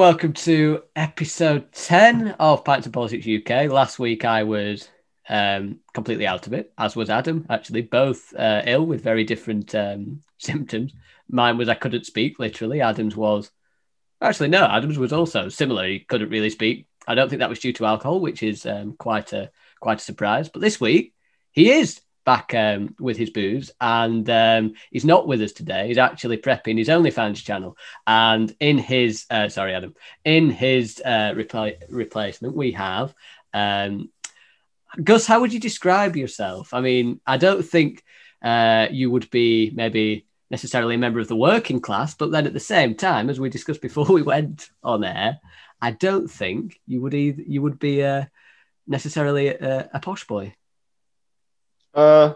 Welcome to episode 10 of Pints of Politics UK. Last week I was um, completely out of it, as was Adam, actually, both uh, ill with very different um, symptoms. Mine was I couldn't speak, literally. Adam's was, actually, no, Adam's was also similar. He couldn't really speak. I don't think that was due to alcohol, which is um, quite a quite a surprise. But this week, he is back um, with his booze, and um, he's not with us today. He's actually prepping his OnlyFans channel, and in his uh, sorry, Adam, in his uh, repli- replacement, we have um, Gus. How would you describe yourself? I mean, I don't think uh, you would be maybe necessarily a member of the working class, but then at the same time, as we discussed before we went on air, I don't think you would either you would be uh, necessarily a, a posh boy. Uh,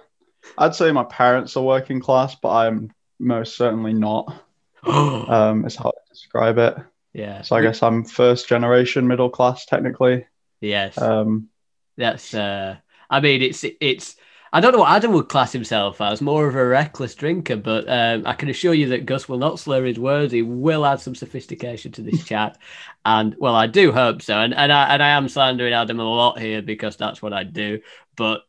I'd say my parents are working class, but I'm most certainly not. um, is how I describe it. yeah. So I guess I'm first generation middle class technically. yes. Um, That's uh I mean it's it's I don't know what Adam would class himself as, more of a reckless drinker, but um, I can assure you that Gus will not slur his words. He will add some sophistication to this chat. And well, I do hope so. And and I and I am slandering Adam a lot here because that's what I do. But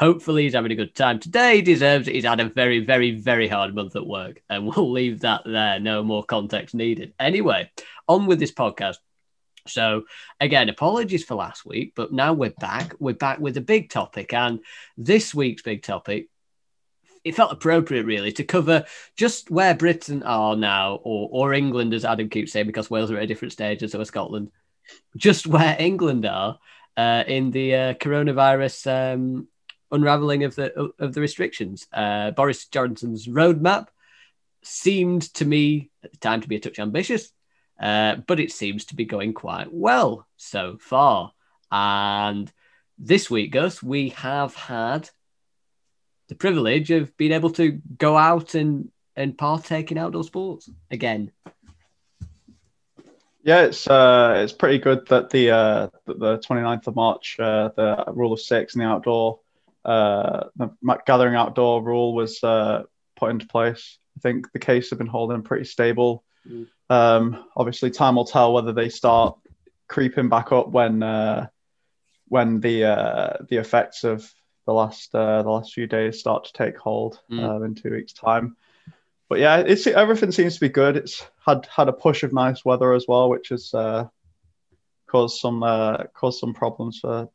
hopefully he's having a good time. Today he deserves it. He's had a very, very, very hard month at work. And we'll leave that there. No more context needed. Anyway, on with this podcast. So again, apologies for last week, but now we're back. We're back with a big topic, and this week's big topic. It felt appropriate, really, to cover just where Britain are now, or or England, as Adam keeps saying, because Wales are at a different stage, and so are Scotland. Just where England are uh, in the uh, coronavirus um, unraveling of the of the restrictions. Uh, Boris Johnson's roadmap seemed to me at the time to be a touch ambitious, uh, but it seems to be going quite well so far. And this week, Gus, we have had the privilege of being able to go out and and partake in outdoor sports again. yeah, it's uh, it's pretty good that the uh, the 29th of March, uh, the rule of six in the outdoor, uh, the gathering outdoor rule was uh, put into place. I think the case have been holding pretty stable. Mm. Um, obviously, time will tell whether they start creeping back up when uh, when the uh, the effects of the last uh, the last few days start to take hold Mm. uh, in two weeks' time. But yeah, it's everything seems to be good. It's had had a push of nice weather as well, which has uh, caused some uh, caused some problems for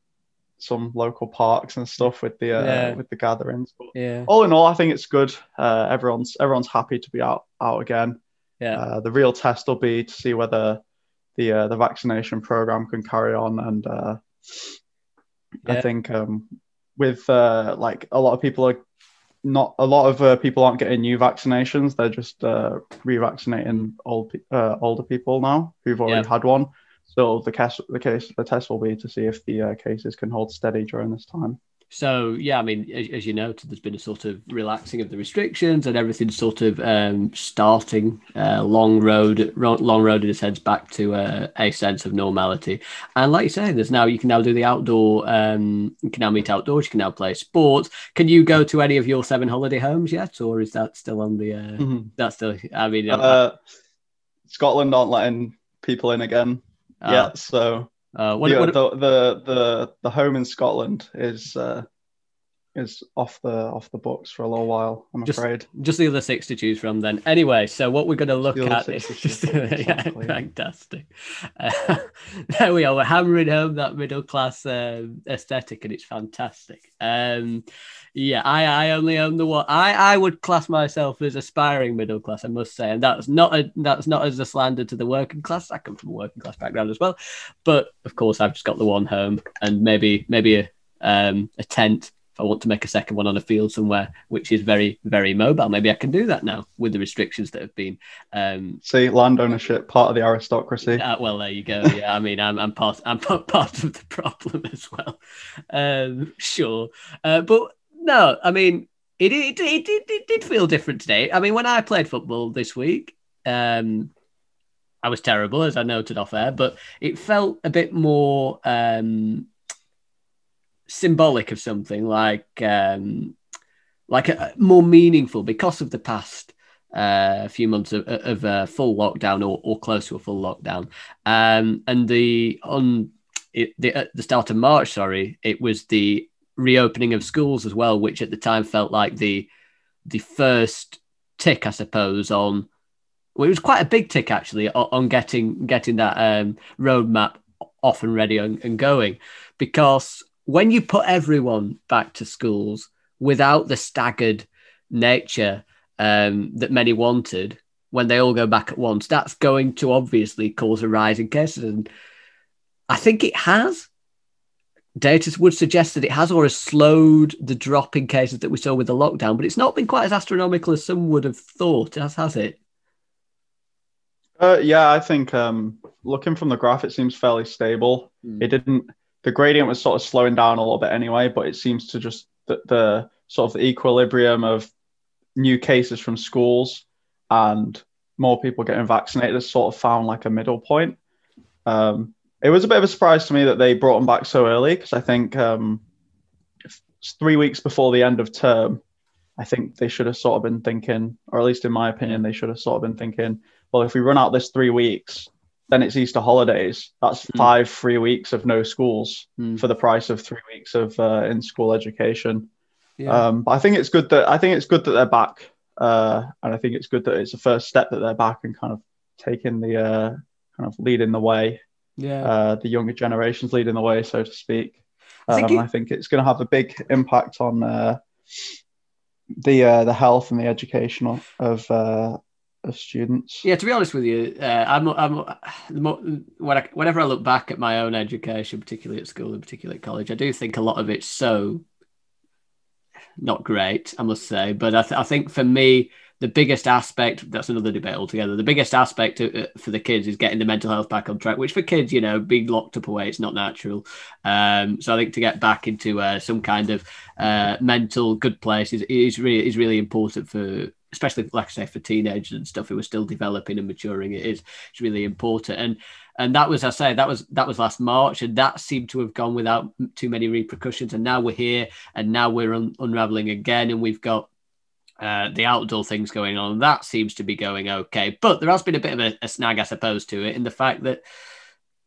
some local parks and stuff with the uh, Yeah. with the gatherings. But Yeah, all in all, I think it's good. Uh, everyone's everyone's happy to be out out again. yeah, Uh, the real test will be to see whether the uh, the vaccination program can carry on, and uh, I think um, with uh, like a lot of people are not a lot of uh, people aren't getting new vaccinations; they're just uh, revaccinating old uh, older people now who've already Yeah. had one. So the case the case the test will be to see if the uh, cases can hold steady during this time. So yeah, I mean, as, as you noted, there's been a sort of relaxing of the restrictions, and everything's sort of um, starting uh, long road, ro- long road in a sense back to uh, a sense of normality. And like you say, there's now you can now do the outdoor, um, you can now meet outdoors, you can now play sports. Can you go to any of your seven holiday homes yet, or is that still on the? Uh, That's still. I mean, Uh, Scotland aren't letting people in again uh, yet, so uh, what, Yeah, what, the, the the the home in Scotland is uh, is off the off the books for a little while. I'm Just- afraid. Just the other six to choose from then. Anyway, so what we're going to look at is just from, yeah, exactly. fantastic. Uh, there we are. We're hammering home that middle class um, aesthetic, and it's fantastic. Um, yeah, I, I only own the one. I, I would class myself as aspiring middle class, I must say, and that's not a that's not as a slander to the working class. I come from a working class background as well, but of course I've just got the one home and maybe maybe a um, a tent if I want to make a second one on a field somewhere, which is very, very mobile. Maybe I can do that now with the restrictions that have been. Um, See, land ownership, part of the aristocracy. uh, well, there you go. Yeah, I mean, I'm, I'm part, I'm part of the problem as well. Um, sure, uh, but no, I mean, it it, it it it did feel different today. I mean, when I played football this week, um, I was terrible, as I noted off air, but it felt a bit more um, symbolic of something, like um, like a, more meaningful because of the past uh, few months of, of uh, full lockdown or, or close to a full lockdown. Um, and the on it, the, at the start of March, sorry, it was the reopening of schools as well, which at the time felt like the the first tick, I suppose, on well, it was quite a big tick actually on, on getting getting that um, roadmap off and ready and, and going, because when you put everyone back to schools without the staggered nature um, that many wanted, when they all go back at once, that's going to obviously cause a rise in cases. And I think it has. Data would suggest that it has or has slowed the drop in cases that we saw with the lockdown, but it's not been quite as astronomical as some would have thought, has, has it? Uh, yeah, I think um, looking from the graph, it seems fairly stable. Hmm. It didn't. The gradient was sort of slowing down a little bit anyway, but it seems to just the, the sort of the equilibrium of new cases from schools and more people getting vaccinated has sort of found like a middle point. Um, it was a bit of a surprise to me that they brought them back so early because I think um, three weeks before the end of term, I think they should have sort of been thinking, or at least in my opinion, they should have sort of been thinking, well, if we run out this three weeks, then it's Easter holidays. That's Mm. five free weeks of no schools Mm. for the price of three weeks of uh, in-school education. Yeah. Um, but I think it's good that I think it's good that they're back, uh, and I think it's good that it's the first step that they're back and kind of taking the uh, kind of leading the way, yeah. uh, the younger generations leading the way, so to speak. I think Um, it- I think it's going to have a big impact on uh, the uh, the health and the education of uh, students. Yeah, to be honest with you, uh, I'm, I'm when I, whenever I look back at my own education, particularly at school and particularly at college, I do think a lot of it's so not great, I must say. But I, th- I think for me, the biggest aspect that's another debate altogether. The biggest aspect to, uh, for the kids is getting the mental health back on track. Which for kids, you know, being locked up away, it's not natural. Um, so I think to get back into uh, some kind of uh, mental good place is, is really is really important for especially like I say for teenagers and stuff who are still developing and maturing. It is it's really important and and that was I say that was that was last March and that seemed to have gone without too many repercussions and now we're here and now we're un- unraveling again and we've got uh, the outdoor things going on. That seems to be going okay, but there has been a bit of a, a snag, I suppose, to it in the fact that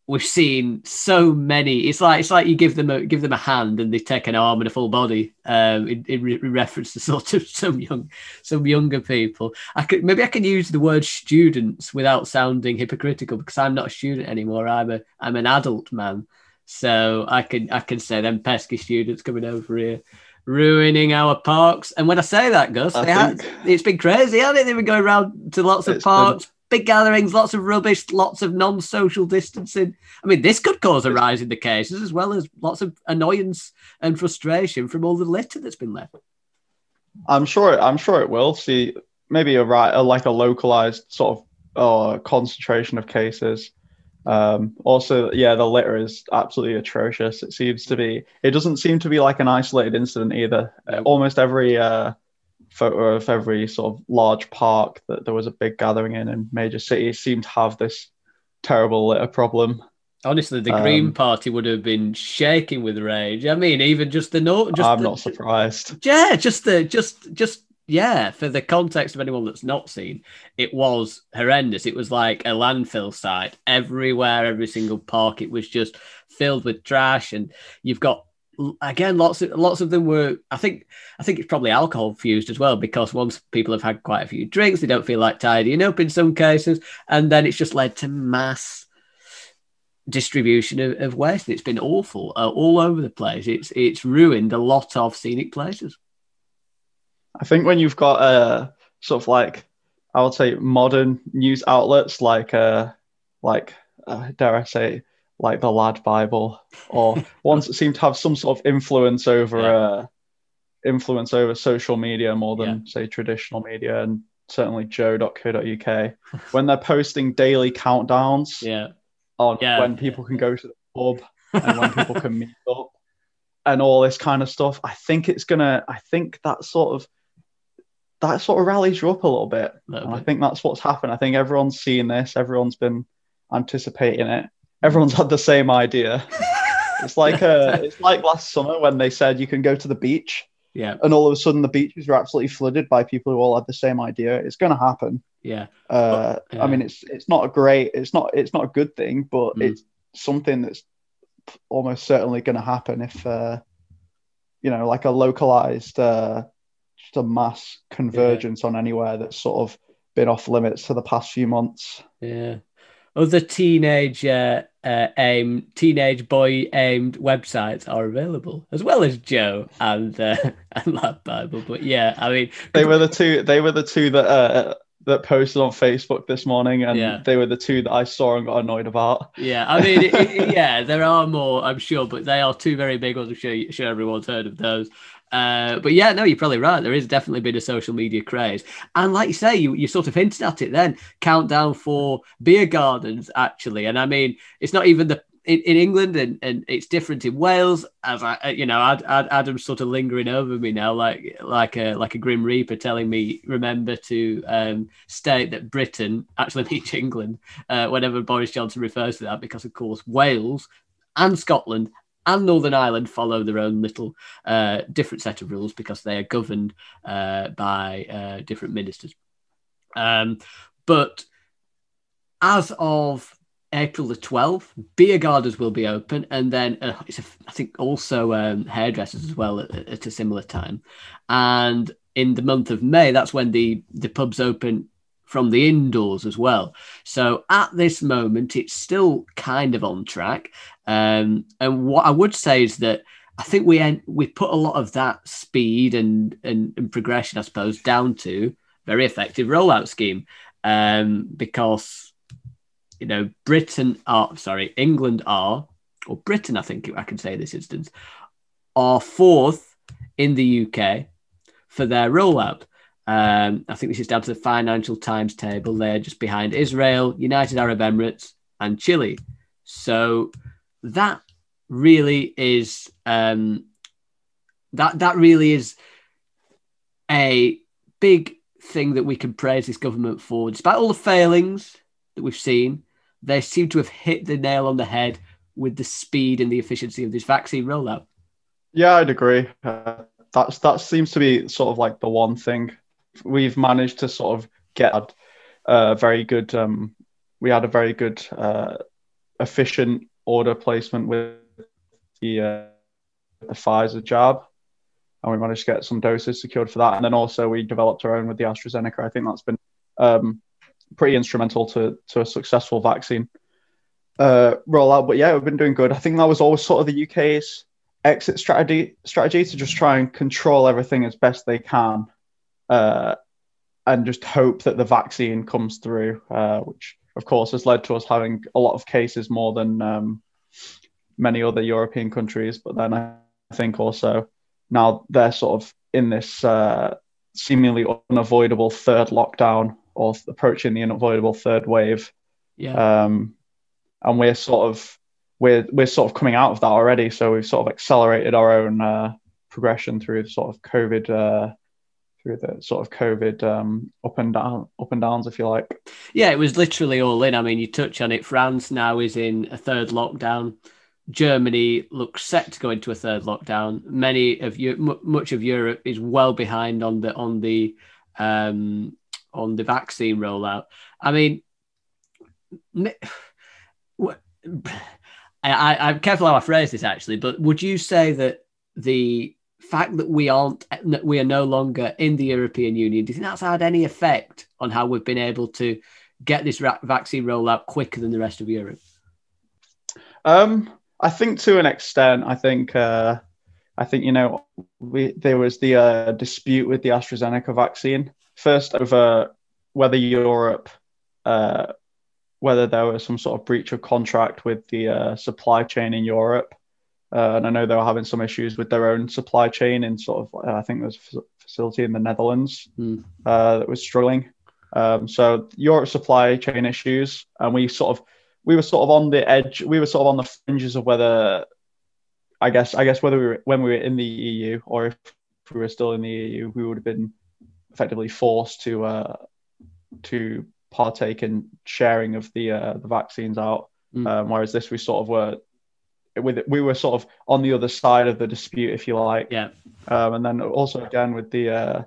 we've seen so many. It's like it's like you give them a give them a hand and they take an arm and a full body. Um, in, in, re- reference to sort of some young some younger people. I could maybe I can use the word students without sounding hypocritical because I'm not a student anymore. I'm a I'm an adult man, so I can I can say them pesky students coming over here. Ruining our parks, and when I say that, Gus, had, it's been crazy, hasn't it? They've been going around to lots of It's been- parks, big gatherings, lots of rubbish, lots of non-social distancing. I mean, this could cause a rise in the cases as well as lots of annoyance and frustration from all the litter that's been left. I'm sure. I'm sure it will. See, maybe a right, a, like a localized sort of uh, concentration of cases. Um, also, yeah, the litter is absolutely atrocious. It seems to be. It doesn't seem to be like an isolated incident either. Almost every uh, photo of every sort of large park that there was a big gathering in in major cities seemed to have this terrible litter problem. Honestly, the Green Um, Party would have been shaking with rage. I mean, even just the note. Just I'm the- not surprised. Yeah, just the just just yeah. For the context of anyone that's not seen, it was horrendous. It was like a landfill site everywhere, every single park. It was just filled with trash, and you've got again, lots of lots of them were. I think I think it's probably alcohol fused as well because once people have had quite a few drinks, they don't feel like tidying up in some cases, and then it's just led to mass distribution of, of waste. It's been awful uh, all over the place. It's it's ruined a lot of scenic places. I think when you've got uh, sort of like I would say modern news outlets like uh like uh, dare I say like the Lad Bible or ones that seem to have some sort of influence over yeah. uh influence over social media more than yeah. say traditional media and certainly joe.co.uk when they're posting daily countdowns yeah on yeah. when people can go to the pub and when people can meet up and all this kind of stuff i think it's gonna i think that sort of that sort of rallies you up a little bit. Little and bit. I think that's what's happened. I think everyone's seen this, everyone's been anticipating it, everyone's had the same idea. it's like uh, it's like last summer when they said you can go to the beach. Yeah. And all of a sudden the beaches were absolutely flooded by people who all had the same idea. It's gonna happen. Yeah. Uh, yeah. I mean it's it's not a great it's not it's not a good thing, but mm. it's something that's almost certainly gonna happen if uh, you know, like a localized uh, just a mass convergence yeah. on anywhere that's sort of been off limits for the past few months. Yeah. Other teenage uh, uh, aimed, teenage boy aimed websites are available, as well as Joe and uh, and Lad Bible. But yeah, I mean, they were the two. They were the two that uh, that posted on Facebook this morning, and yeah. they were the two that I saw and got annoyed about. Yeah, I mean, it, it, yeah, there are more, I'm sure, but they are two very big ones. I'm sure, sure everyone's heard of those. Uh, but yeah, no, you're probably right. There is definitely been a social media craze, and like you say, you, you sort of hinted at it. Then countdown for beer gardens, actually, and I mean, it's not even the in, in England, and, and it's different in Wales. As I, uh, you know, Ad, Ad, Adam's sort of lingering over me now, like like a like a grim reaper, telling me remember to um, state that Britain actually means England uh, whenever Boris Johnson refers to that, because of course Wales and Scotland and Northern Ireland follow their own little uh, different set of rules because they are governed uh, by uh, different ministers. Um, but as of April the 12th, beer gardens will be open, and then uh, it's a, I think also um, hairdressers as well at, at, a similar time. And in the month of May, that's when the the pubs open from the indoors as well. So at this moment, it's still kind of on track. Um, and what I would say is that I think we en- we put a lot of that speed and, and, and progression, I suppose, down to very effective rollout scheme um, because you know Britain are sorry England are or Britain I think I can say this instance are fourth in the UK for their rollout. Um, I think this is down to the Financial Times table. They're just behind Israel, United Arab Emirates, and Chile. So that really is um, that that really is a big thing that we can praise this government for. Despite all the failings that we've seen, they seem to have hit the nail on the head with the speed and the efficiency of this vaccine rollout. Yeah, I'd agree. Uh, that's that seems to be sort of like the one thing we've managed to sort of get a very good. Um, we had a very good, uh, efficient order placement with the uh, the Pfizer jab, and we managed to get some doses secured for that. And then also we developed our own with the AstraZeneca. I think that's been um, pretty instrumental to to a successful vaccine uh, rollout. But yeah, we've been doing good. I think that was always sort of the UK's exit strategy strategy to just try and control everything as best they can uh, and just hope that the vaccine comes through, uh, which of course has led to us having a lot of cases more than um, many other European countries. But then I think also now they're sort of in this uh, seemingly unavoidable third lockdown or approaching the unavoidable third wave. Yeah. Um, and we're sort of we're we're sort of coming out of that already. So we've sort of accelerated our own uh, progression through sort of COVID uh, through the sort of COVID um, up and down, up and downs, if you like. Yeah, it was literally all in. I mean, you touch on it. France now is in a third lockdown. Germany looks set to go into a third lockdown. Many of you, much of Europe is well behind on the on the um, on the vaccine rollout. I mean, I, I'm careful how I phrase this actually, but would you say that the fact that we aren't, we are no longer in the European Union, do you think that's had any effect on how we've been able to get this vaccine rollout quicker than the rest of Europe? Um, I think to an extent, I think, uh, I think you know, we, there was the uh, dispute with the AstraZeneca vaccine first over whether Europe, uh, whether there was some sort of breach of contract with the uh, supply chain in Europe. Uh, and I know they were having some issues with their own supply chain in sort of, uh, I think there's a facility in the Netherlands Mm. uh, that was struggling. Um, so Europe supply chain issues, and we sort of, we were sort of on the edge, we were sort of on the fringes of whether, I guess, I guess whether we were when we were in the EU or if we were still in the EU, we would have been effectively forced to uh, to partake in sharing of the uh, the vaccines out. Mm. Um, whereas this, we sort of were with we were sort of on the other side of the dispute, if you like. Yeah. Um, and then also again with the uh,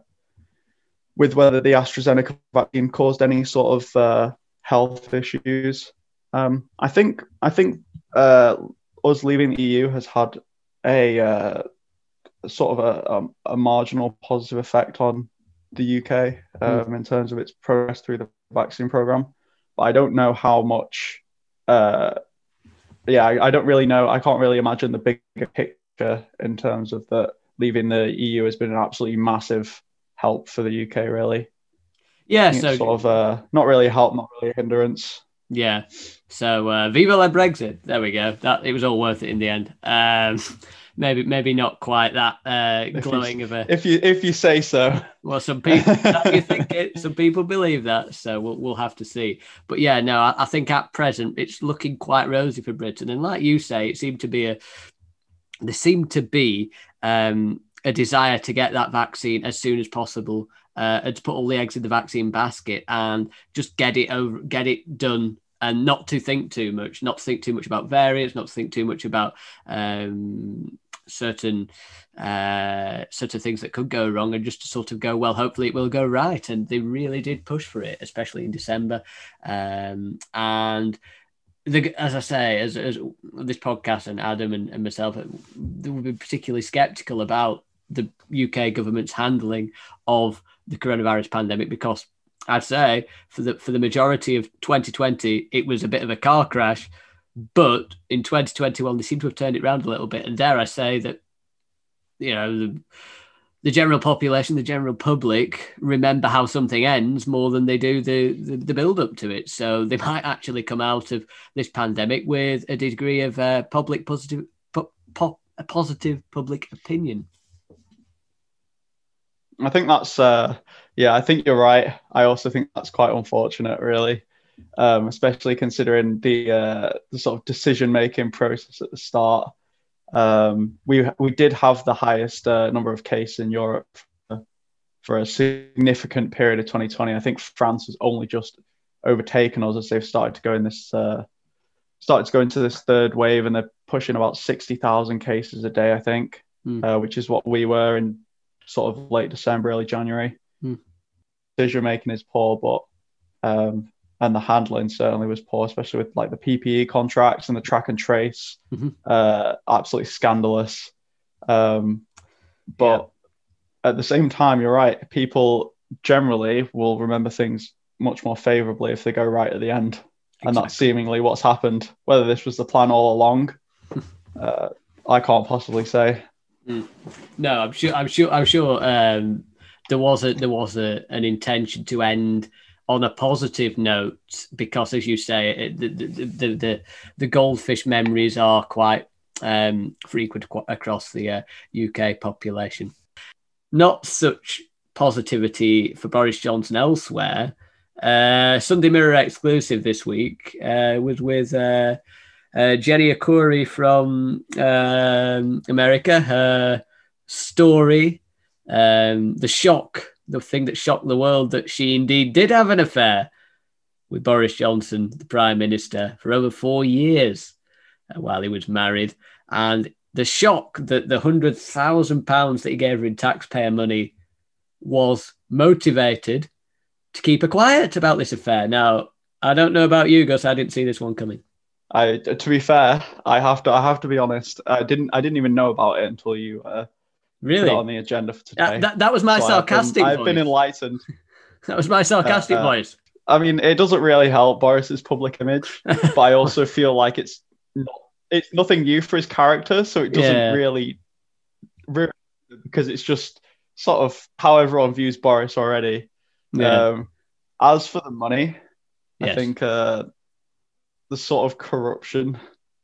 with whether the AstraZeneca vaccine caused any sort of uh, health issues. Um, I think I think uh, us leaving the EU has had a uh, sort of a, um, a marginal positive effect on the UK um, in terms of its progress through the vaccine program. But I don't know how much. Yeah, I, I don't really know. I can't really imagine the bigger picture in terms of that leaving the EU has been an absolutely massive help for the UK. Really, Yeah. So sort of uh, not really a help, not really a hindrance. Yeah. So uh, Viva la Brexit. There we go. That it was all worth it in the end. Um, maybe maybe not quite that uh, you- glowing of a. If you if you say so. Well, some people you think it, some people believe that, so we'll we'll have to see. But yeah, no, I, I think at present it's looking quite rosy for Britain, and like you say, it seemed to be a there seemed to be um, a desire to get that vaccine as soon as possible. Uh, and to put all the eggs in the vaccine basket and just get it over, get it done, and not to think too much, not to think too much about variants, not to think too much about um, certain uh, certain things that could go wrong, and just to sort of go, well, hopefully it will go right. And they really did push for it, especially in December. Um, and the, as I say, as, as this podcast and Adam and, and myself, they would be particularly skeptical about the UK government's handling of the coronavirus pandemic because I'd say for the for the majority of 2020, it was a bit of a car crash. But in 2021, they seem to have turned it around a little bit. And dare I say that, you know, the, the general population, the general public remember how something ends more than they do the, the, the build up to it. So they might actually come out of this pandemic with a degree of uh, public positive, po- po- positive public opinion. I think that's uh, yeah. I think you're right. I also think that's quite unfortunate, really, um, especially considering the uh, the sort of decision making process at the start. Um, we we did have the highest uh, number of cases in Europe for, for a significant period of 2020. I think France has only just overtaken us as they've started to go in this uh, started to go into this third wave, and they're pushing about 60,000 cases a day. I think, Hmm. uh, which is what we were in sort of late December, early January. Hmm. Decision making is poor, but um, and the handling certainly was poor, especially with like the PPE contracts and the track and trace. Mhm. Uh, absolutely scandalous. Um, but at the same time, you're right. People generally will remember things much more favorably if they go right at the end, and that's seemingly what's happened. Whether this was the plan all along, uh, I can't possibly say. No, I'm sure. I'm sure. I'm sure. Um, there was a there was a an intention to end on a positive note because, as you say, it, the, the, the the the goldfish memories are quite um, frequent qu- across the uh, UK population. Not such positivity for Boris Johnson elsewhere. Uh, Sunday Mirror exclusive this week uh, was with. Uh, Jenny Arcuri from um, America, her story, um, the shock, the thing that shocked the world that she indeed did have an affair with Boris Johnson, the Prime Minister, for over four years uh, while he was married. And the shock that the hundred thousand pounds that he gave her in taxpayer money was motivated to keep her quiet about this affair. Now, I don't know about you, Gus. I didn't see this one coming. I to be fair, I have to I have to be honest. I didn't I didn't even know about it until you uh, Really? on the agenda for today. That, that, that was my So I've been- sarcastic I've been enlightened. that was my sarcastic Uh, uh, voice. I mean, it doesn't really help Boris's public image, but I also feel like it's not, it's nothing new for his character, so it doesn't Yeah. really, because it's just sort of how everyone views Boris already. yeah. Um, as for the money, I think uh, the sort of corruption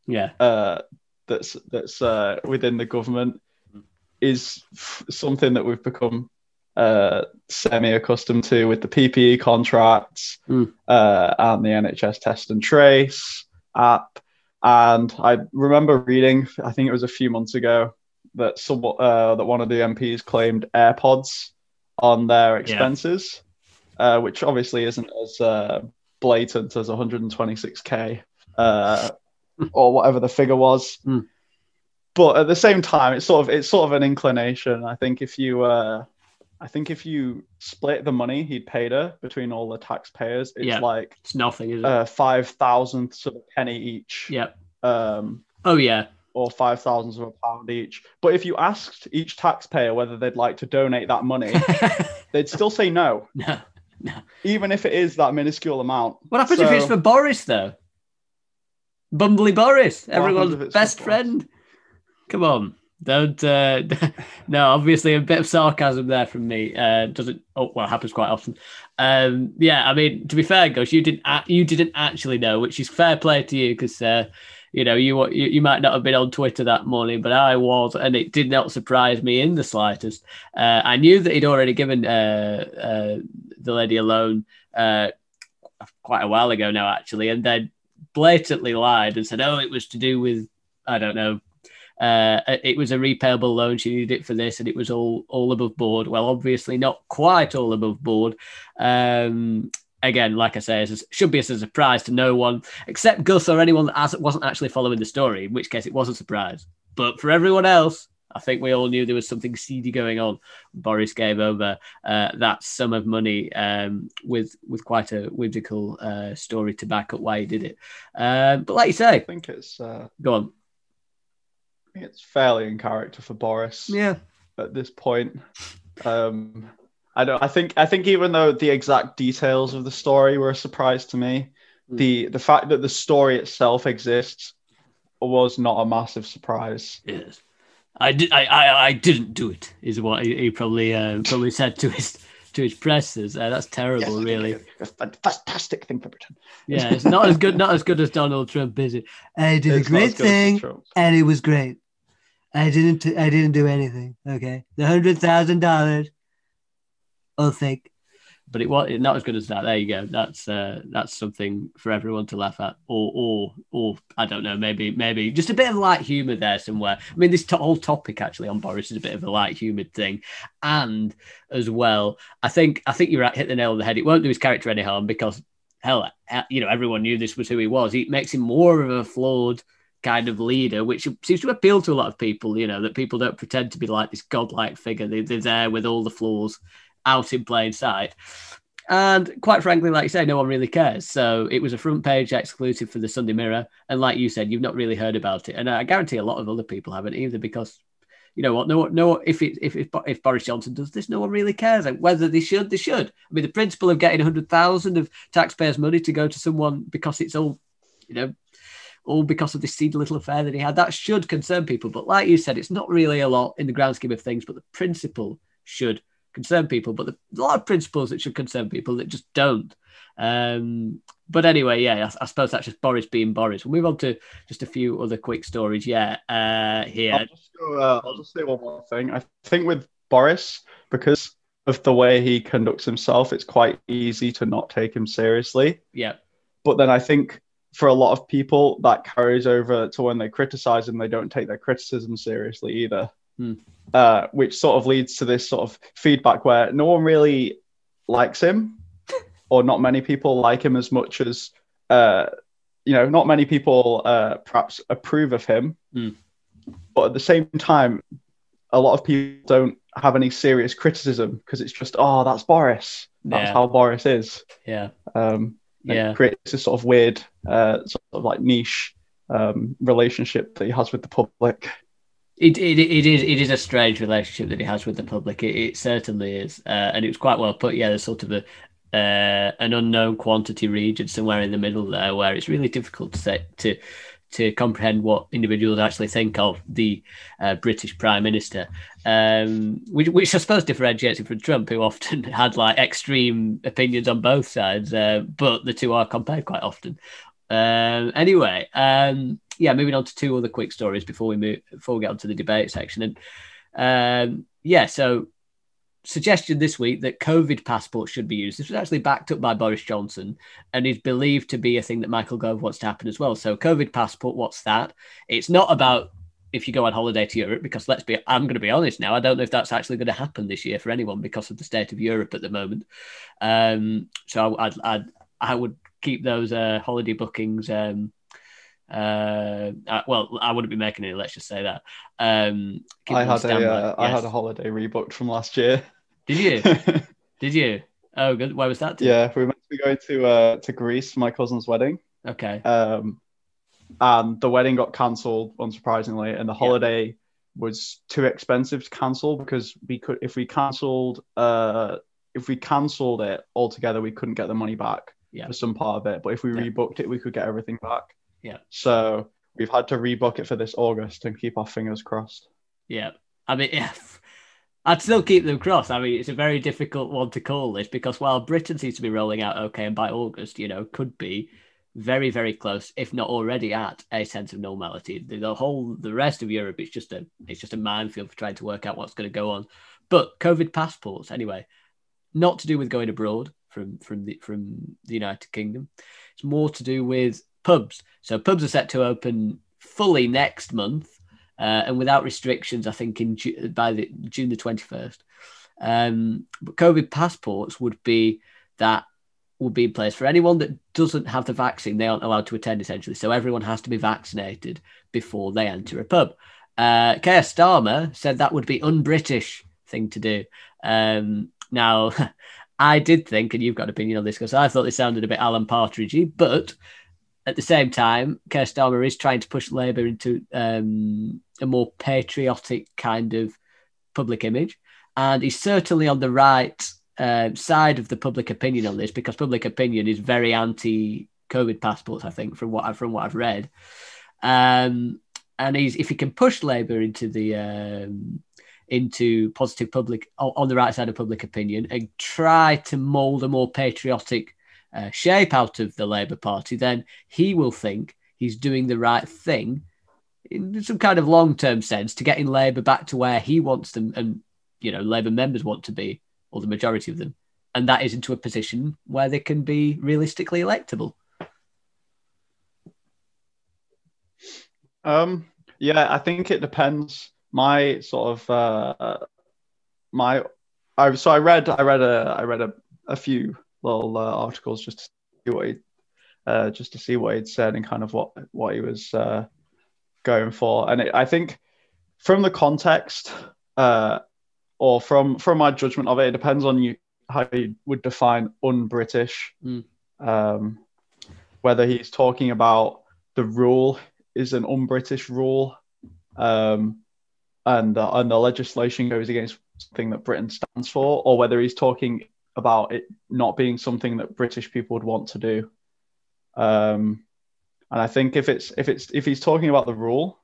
yeah. uh, that's that's uh, within the government is f- something that we've become uh, semi-accustomed to with the PPE contracts Mm. uh, and the NHS Test and Trace app. And I remember reading, I think it was a few months ago, that some uh, that one of the MPs claimed AirPods on their expenses, uh, which obviously isn't as uh, blatant as 126k uh, or whatever the figure was. Hmm. But at the same time, it's sort of it's sort of an inclination. I think if you uh, I think if you split the money he'd paid her between all the taxpayers, it's Yeah. like It's nothing, is it? uh, five thousandths of a penny each, yep. um, Oh, yeah. or five thousandths of a pound each. But if you asked each taxpayer whether they'd like to donate that money, they'd still say no, no. even if it is that minuscule amount. What happens if it's for Boris, though? Bumbly Boris, everyone's if it's for best Boris? friend. Come on. Don't. Uh, no, obviously, a bit of sarcasm there from me. Uh, doesn't. Oh, well, it happens quite often. Um, yeah, I mean, to be fair, Gus, you didn't. You didn't actually know, which is fair play to you because. Uh, you know, you, you you might not have been on Twitter that morning, but I was, and it did not surprise me in the slightest. Uh, I knew that he'd already given uh, uh, the lady a loan uh, quite a while ago now, actually, and then blatantly lied and said, "Oh, it was to do with I don't know." Uh, it was a repayable loan. She needed it for this, and it was all all above board. Well, obviously not quite all above board. Um, again, like I say, it should be a surprise to no one except Gus or anyone that wasn't actually following the story. In which case, it was a surprise. But for everyone else, I think we all knew there was something seedy going on. Boris gave over uh, that sum of money um, with with quite a whimsical uh, story to back up why he did it. Um, but like you say, I think it's uh, go on. It's fairly in character for Boris. Yeah, at this point. Um, I don't. I think. I think even though the exact details of the story were a surprise to me, Mm. the the fact that the story itself exists was not a massive surprise. yes. I did. I, I, I didn't do it. Is what he, he probably uh, probably said to his to his pressers. Uh, that's terrible, really. a fan- fantastic thing for Britain. Yeah, it's not as good. Not as good as Donald Trump, is it? I did It's good as Trump. and it was great. I didn't. I didn't do anything. Okay, the hundred thousand dollars. I'll think. But it was not as good as that. There you go. That's uh, that's something for everyone to laugh at, or or or I don't know. Maybe maybe just a bit of light humor there somewhere. I mean, this to- whole topic actually on Boris is a bit of a light humored thing, and as well, I think I think you're right. Hit the nail on the head. It won't do his character any harm because hell, uh, you know, everyone knew this was who he was. It makes him more of a flawed kind of leader, which seems to appeal to a lot of people. You know, that people don't pretend to be like this godlike figure. They, they're there with all the flaws out in plain sight. And quite frankly, like you say, no one really cares. So it was a front page exclusive for the Sunday Mirror. And like you said, you've not really heard about it. And I guarantee a lot of other people haven't either because you know what? No, no. If it, if, if if Boris Johnson does this, no one really cares. Whether they should, they should. I mean, the principle of getting hundred thousand of taxpayers' money to go to someone because it's all, you know, all because of this seedy little affair that he had, that should concern people. But like you said, it's not really a lot in the grand scheme of things. But the principle should concern people. But there's a lot of principles that should concern people that just don't. Um, but anyway, yeah, I, I suppose that's just Boris being Boris. We'll move on to just a few other quick stories. Yeah, uh, here. I'll just, go, uh, I'll just say one more thing. I think with Boris, because of the way he conducts himself, it's quite easy to not take him seriously. Yeah, But then I think for a lot of people, that carries over to when they criticize him, they don't take their criticism seriously either. Hmm. Uh, which sort of leads to this sort of feedback where no one really likes him, or not many people like him as much as, uh, you know, not many people uh, perhaps approve of him. Hmm. But at the same time, a lot of people don't have any serious criticism because it's just, oh, that's Boris. That's Yeah. how Boris is. yeah, Um, yeah. it creates this sort of weird, uh, sort of like niche um, relationship that he has with the public. It, it, it is it is a strange relationship that he has with the public. It, it certainly is, uh, and it was quite well put. Yeah, there's sort of a uh, an unknown quantity region somewhere in the middle there, where it's really difficult to say, to to comprehend what individuals actually think of the uh, British Prime Minister, um, which, which, I suppose differentiates him from Trump, who often had like extreme opinions on both sides, uh, but the two are compared quite often. Um, anyway, um, yeah, moving on to two other quick stories before we move before we get on to the debate section, and um, yeah, so suggestion this week that COVID passports should be used. This was actually backed up by Boris Johnson and is believed to be a thing that Michael Gove wants to happen as well. So, COVID passport, what's that? It's not about if you go on holiday to Europe, because let's be, I'm going to be honest now, I don't know if that's actually going to happen this year for anyone because of the state of Europe at the moment. Um, so, I'd, I'd, I would keep those uh, holiday bookings. Um, uh, uh, well, I wouldn't be making any. Let's just say that. Um, I had a, uh, yes. I had a holiday rebooked from last year. Did you? Did you? Oh, good. Where was that? Yeah, we were meant to be going to uh, to Greece for my cousin's wedding. Okay. Um, and the wedding got cancelled, unsurprisingly, and the holiday yeah. was too expensive to cancel because we could, if we cancelled, uh, if we cancelled it altogether, we couldn't get the money back yeah. for some part of it. But if we yeah. rebooked it, we could get everything back. Yeah. So we've had to rebook it for this August and keep our fingers crossed. Yeah. I mean, yeah, I'd still keep them crossed. I mean, it's a very difficult one to call this because while Britain seems to be rolling out okay, and by August, you know, could be very, very close, if not already at a sense of normality. The, the whole, the rest of Europe, it's just a, it's just a minefield for trying to work out what's going to go on. But COVID passports, anyway, not to do with going abroad from from the from the United Kingdom. It's more to do with pubs. So pubs are set to open fully next month uh, and without restrictions, I think in Ju- by the June the 21st. Um, but COVID passports would be that would be in place for anyone that doesn't have the vaccine. They aren't allowed to attend essentially. So everyone has to be vaccinated before they enter a pub. Uh, Keir Starmer said that would be un-British thing to do. Um, now, I did think, and you've got an opinion on this because I thought this sounded a bit Alan Partridgey, but at the same time, Keir Starmer is trying to push Labour into um, a more patriotic kind of public image. And he's certainly on the right uh, side of the public opinion on this because public opinion is very anti COVID passports, I think, from what I've, from what I've read. Um, and he's, if he can push Labour into the um, into positive public on the right side of public opinion and try to mould a more patriotic uh, shape out of the Labour Party, then he will think he's doing the right thing in some kind of long term sense to getting Labour back to where he wants them and, you know, Labour members want to be, or the majority of them. And that is into a position where they can be realistically electable. Um, yeah, I think it depends. My sort of uh, my I so I read I read a I read a, a few little uh, articles just to see what he uh, just to see what he'd said and kind of what what he was uh, going for. And it, I think from the context uh, or from from my judgment of it, it depends on you how you would define un-British. Mm. Um, whether he's talking about the rule is an un-British rule, um, and uh, and the legislation goes against something that Britain stands for, or whether he's talking about it not being something that British people would want to do. Um, and I think if it's if it's if he's talking about the rule,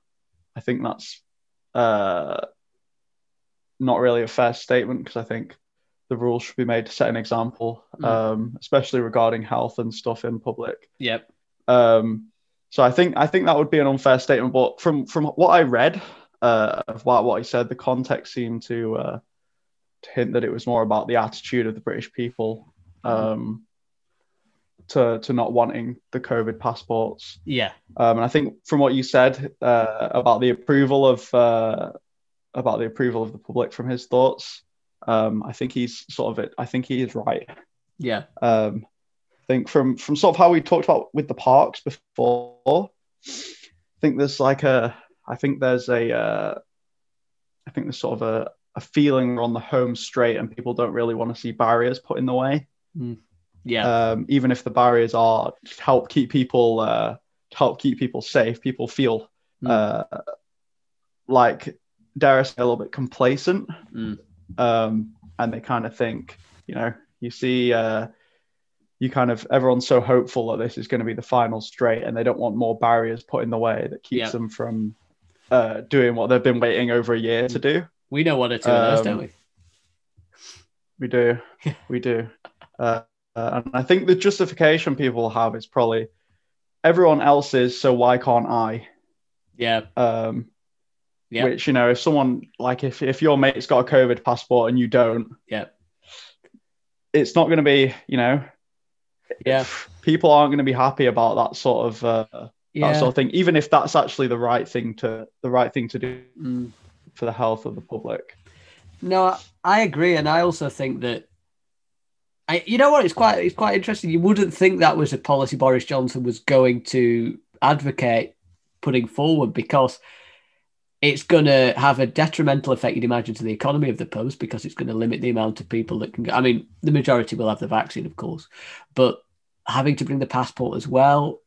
I think that's uh, not really a fair statement because I think the rules should be made to set an example, mm. um, especially regarding health and stuff in public. Yep. Um, so I think I think that would be an unfair statement. But from from what I read uh, of what what he said, the context seemed to uh, to hint that it was more about the attitude of the British people um, to to not wanting the COVID passports. Yeah, um, and I think from what you said uh, about the approval of uh, about the approval of the public from his thoughts, um, I think he's sort of it. I think he is right. Yeah. Um, I think from from sort of how we talked about with the parks before, I think there's like a I think there's a uh, I think there's sort of a a feeling we're on the home straight and people don't really want to see barriers put in the way. Mm. Yeah. Um, even if the barriers are to help keep people uh, help keep people safe, people feel Mm. uh, like dare I say a little bit complacent, Mm. um, and they kind of think, you know, you see. Uh, you kind of everyone's so hopeful that this is going to be the final straight and they don't want more barriers put in the way that keeps Yeah. them from uh, doing what they've been waiting over a year to do We know one or two of those, Um, don't we? we do we do uh, uh, and i think the justification people have is probably everyone else is so why can't i Yeah. um, Yeah. which you know if someone like if, if your mate's got a covid passport and you don't Yeah. it's not going to be you know Yeah. people aren't going to be happy about that sort of uh, Yeah. that sort of thing, even if that's actually the right thing to the right thing to do Mm. for the health of the public. No, I- agree, and I also think that. I, you know what? It's quite it's quite interesting. You wouldn't think that was a policy Boris Johnson was going to advocate putting forward because it's going to have a detrimental effect, you'd imagine, to the economy of the pubs because it's going to limit the amount of people that can go. I mean, the majority will have the vaccine, of course, but having to bring the passport as well,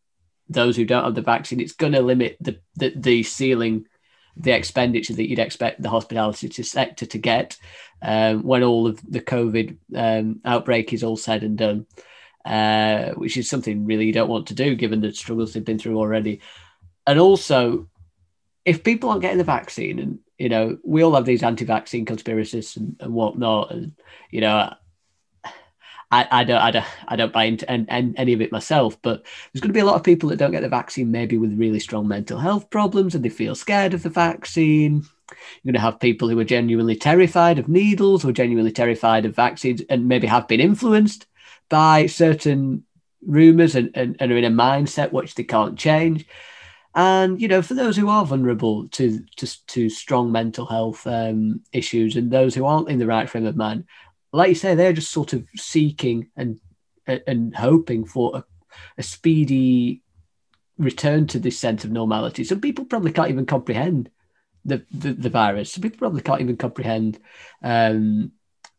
those who don't have the vaccine, it's going to limit the, the, the ceiling, the expenditure that you'd expect the hospitality sector to get um, when all of the COVID um, outbreak is all said and done, uh, which is something really you don't want to do given the struggles they've been through already. And also, if people aren't getting the vaccine, and you know, we all have these anti-vaccine conspiracists and, and whatnot, and you know, I, I don't, I don't, I don't buy into and, and any of it myself. But there's going to be a lot of people that don't get the vaccine, maybe with really strong mental health problems, and they feel scared of the vaccine. You're going to have people who are genuinely terrified of needles, or genuinely terrified of vaccines, and maybe have been influenced by certain rumors and, and, and are in a mindset which they can't change. And you know, for those who are vulnerable to to, to strong mental health um, issues, and those who aren't in the right frame of mind, like you say, they're just sort of seeking and and hoping for a, a speedy return to this sense of normality. Some people probably can't even comprehend the the, the virus. Some people probably can't even comprehend um,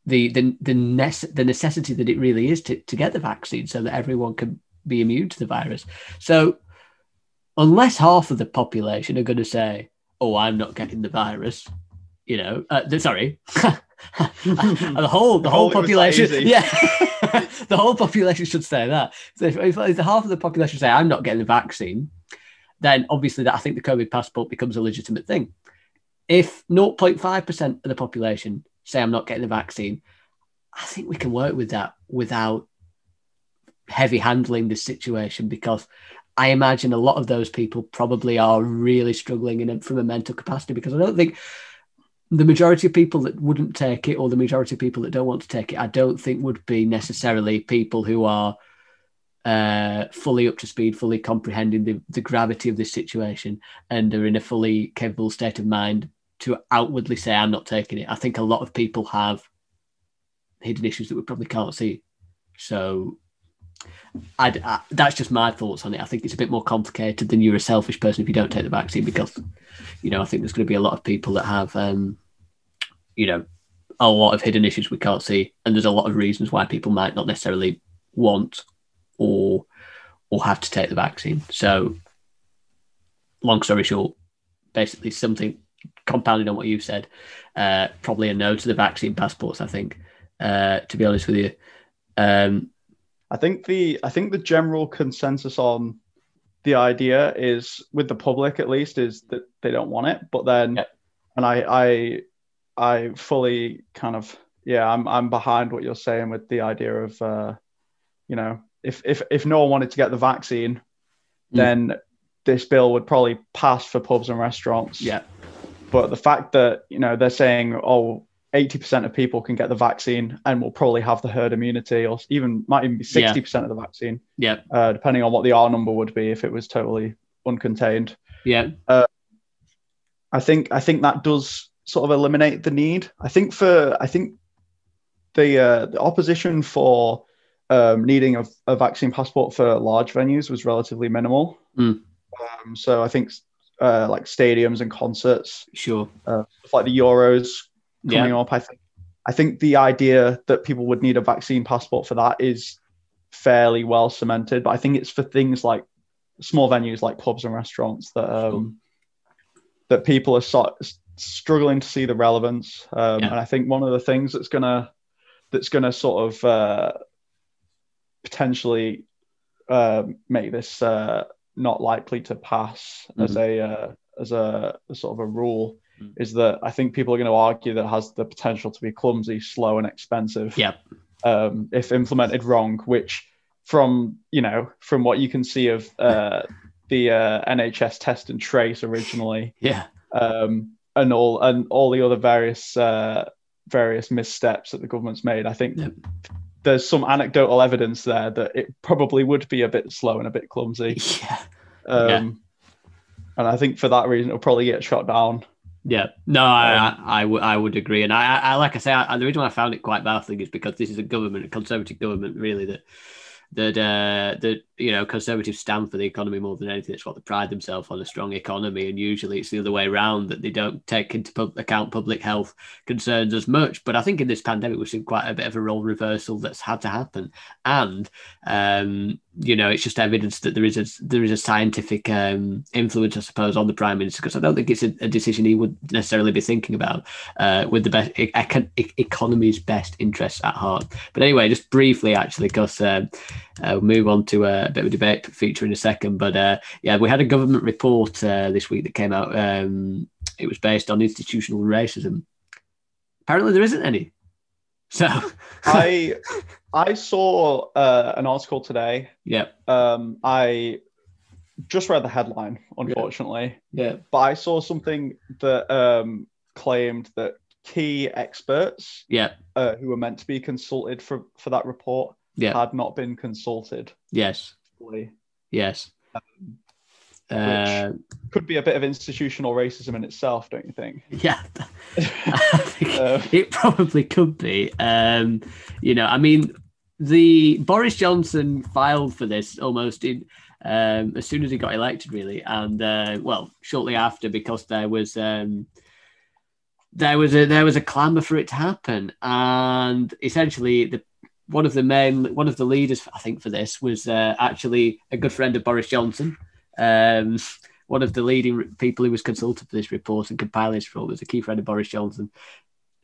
the the the, nece- the necessity that it really is to, to get the vaccine so that everyone can be immune to the virus. So unless half of the population are going to say, "Oh, I'm not getting the virus," you know, uh, sorry, the whole the whole Oh, it was that population, yeah, the whole population should say that. So if, if, if the half of the population say, "I'm not getting the vaccine," then obviously that I think the COVID passport becomes a legitimate thing. If 0.5% of the population say, "I'm not getting the vaccine," I think we can work with that without heavy handling this situation because I imagine a lot of those people probably are really struggling in from a mental capacity because I don't think the majority of people that wouldn't take it or the majority of people that don't want to take it, I don't think would be necessarily people who are uh, fully up to speed, fully comprehending the, the gravity of this situation and are in a fully capable state of mind to outwardly say, I'm not taking it. I think a lot of people have hidden issues that we probably can't see. So I'd, I, that's just my thoughts on it. I think it's a bit more complicated than you're a selfish person if you don't take the vaccine because, you know, I think there's going to be a lot of people that have, um, you know, a lot of hidden issues we can't see, and there's a lot of reasons why people might not necessarily want or or have to take the vaccine. So, long story short, basically something compounding on what you said, uh, probably a no to the vaccine passports. I think, uh, to be honest with you. Um, I think the I think the general consensus on the idea is with the public at least is that they don't want it, but then Yeah. and I I I fully kind of yeah I'm I'm behind what you're saying with the idea of uh, you know if if if no one wanted to get the vaccine, Mm. then this bill would probably pass for pubs and restaurants. yeah, But the fact that you know they're saying oh 80% of people can get the vaccine and will probably have the herd immunity or even might even be 60% of the vaccine yeah, uh, depending on what the R number would be if it was totally uncontained. yeah, I think I think that does sort of eliminate the need. I think for I think the uh, the opposition for um, needing a, a vaccine passport for large venues was relatively minimal. Mm. Um, so I think uh, like stadiums and concerts, sure, uh, stuff like the Euros coming yeah, up, I think I think the idea that people would need a vaccine passport for that is fairly well cemented. But I think it's for things like small venues like pubs and restaurants that um, that people are so, struggling to see the relevance. Um, Yeah. And I think one of the things that's gonna that's gonna sort of uh, potentially uh, make this uh, not likely to pass as a uh, as a, a sort of a rule Mm. is that I think people are going to argue that it has the potential to be clumsy, slow, and expensive Yep. um, if implemented wrong. Which, from you know, from what you can see of uh, the uh, NHS test and trace originally, Yeah. um, and all and all the other various uh, various missteps that the government's made, I think Yep. there's some anecdotal evidence there that it probably would be a bit slow and a bit clumsy. Yeah. Um, Yeah. And I think for that reason, it'll probably get shot down. Yeah, no, I, I, I, would agree, and I, I, I like I say, I, the reason why I found it quite baffling is because this is a government, a conservative government, really that that uh, that you know conservatives stand for the economy more than anything. It's what they pride themselves on a strong economy, and usually it's the other way around that they don't take into pub- account public health concerns as much. But I think in this pandemic we've seen quite a bit of a role reversal that's had to happen, and um, you know it's just evidence that there is a there is a scientific um, influence, I suppose, on the prime minister because I don't think it's a, a decision he would necessarily be thinking about uh, with the best e- e- economy's best interests at heart. But anyway, just briefly, actually, because um, uh, we'll move on to a bit of a debate feature in a second. But uh, yeah, we had a government report uh, this week that came out. Um, it was based on institutional racism. Apparently, there isn't any. So, I I saw uh, an article today. yeah, Um, I just read the headline, unfortunately, yeah, but I saw something that um, claimed that key experts yeah, uh, who were meant to be consulted for for that report yeah, had not been consulted. yes, yes. Uh, Could be a bit of institutional racism in itself, don't you think? Yeah, think Uh, it probably could be. Um, you know, I mean, the Boris Johnson filed for this almost in um, as soon as he got elected, really, and uh, well, shortly after, because there was um, there was a there was a clamour for it to happen, and essentially the one of the main one of the leaders, I think, for this was uh, actually a good friend of Boris Johnson. Um, one of the leading people who was consulted for this report and compiling this report was a key friend of Boris Johnson.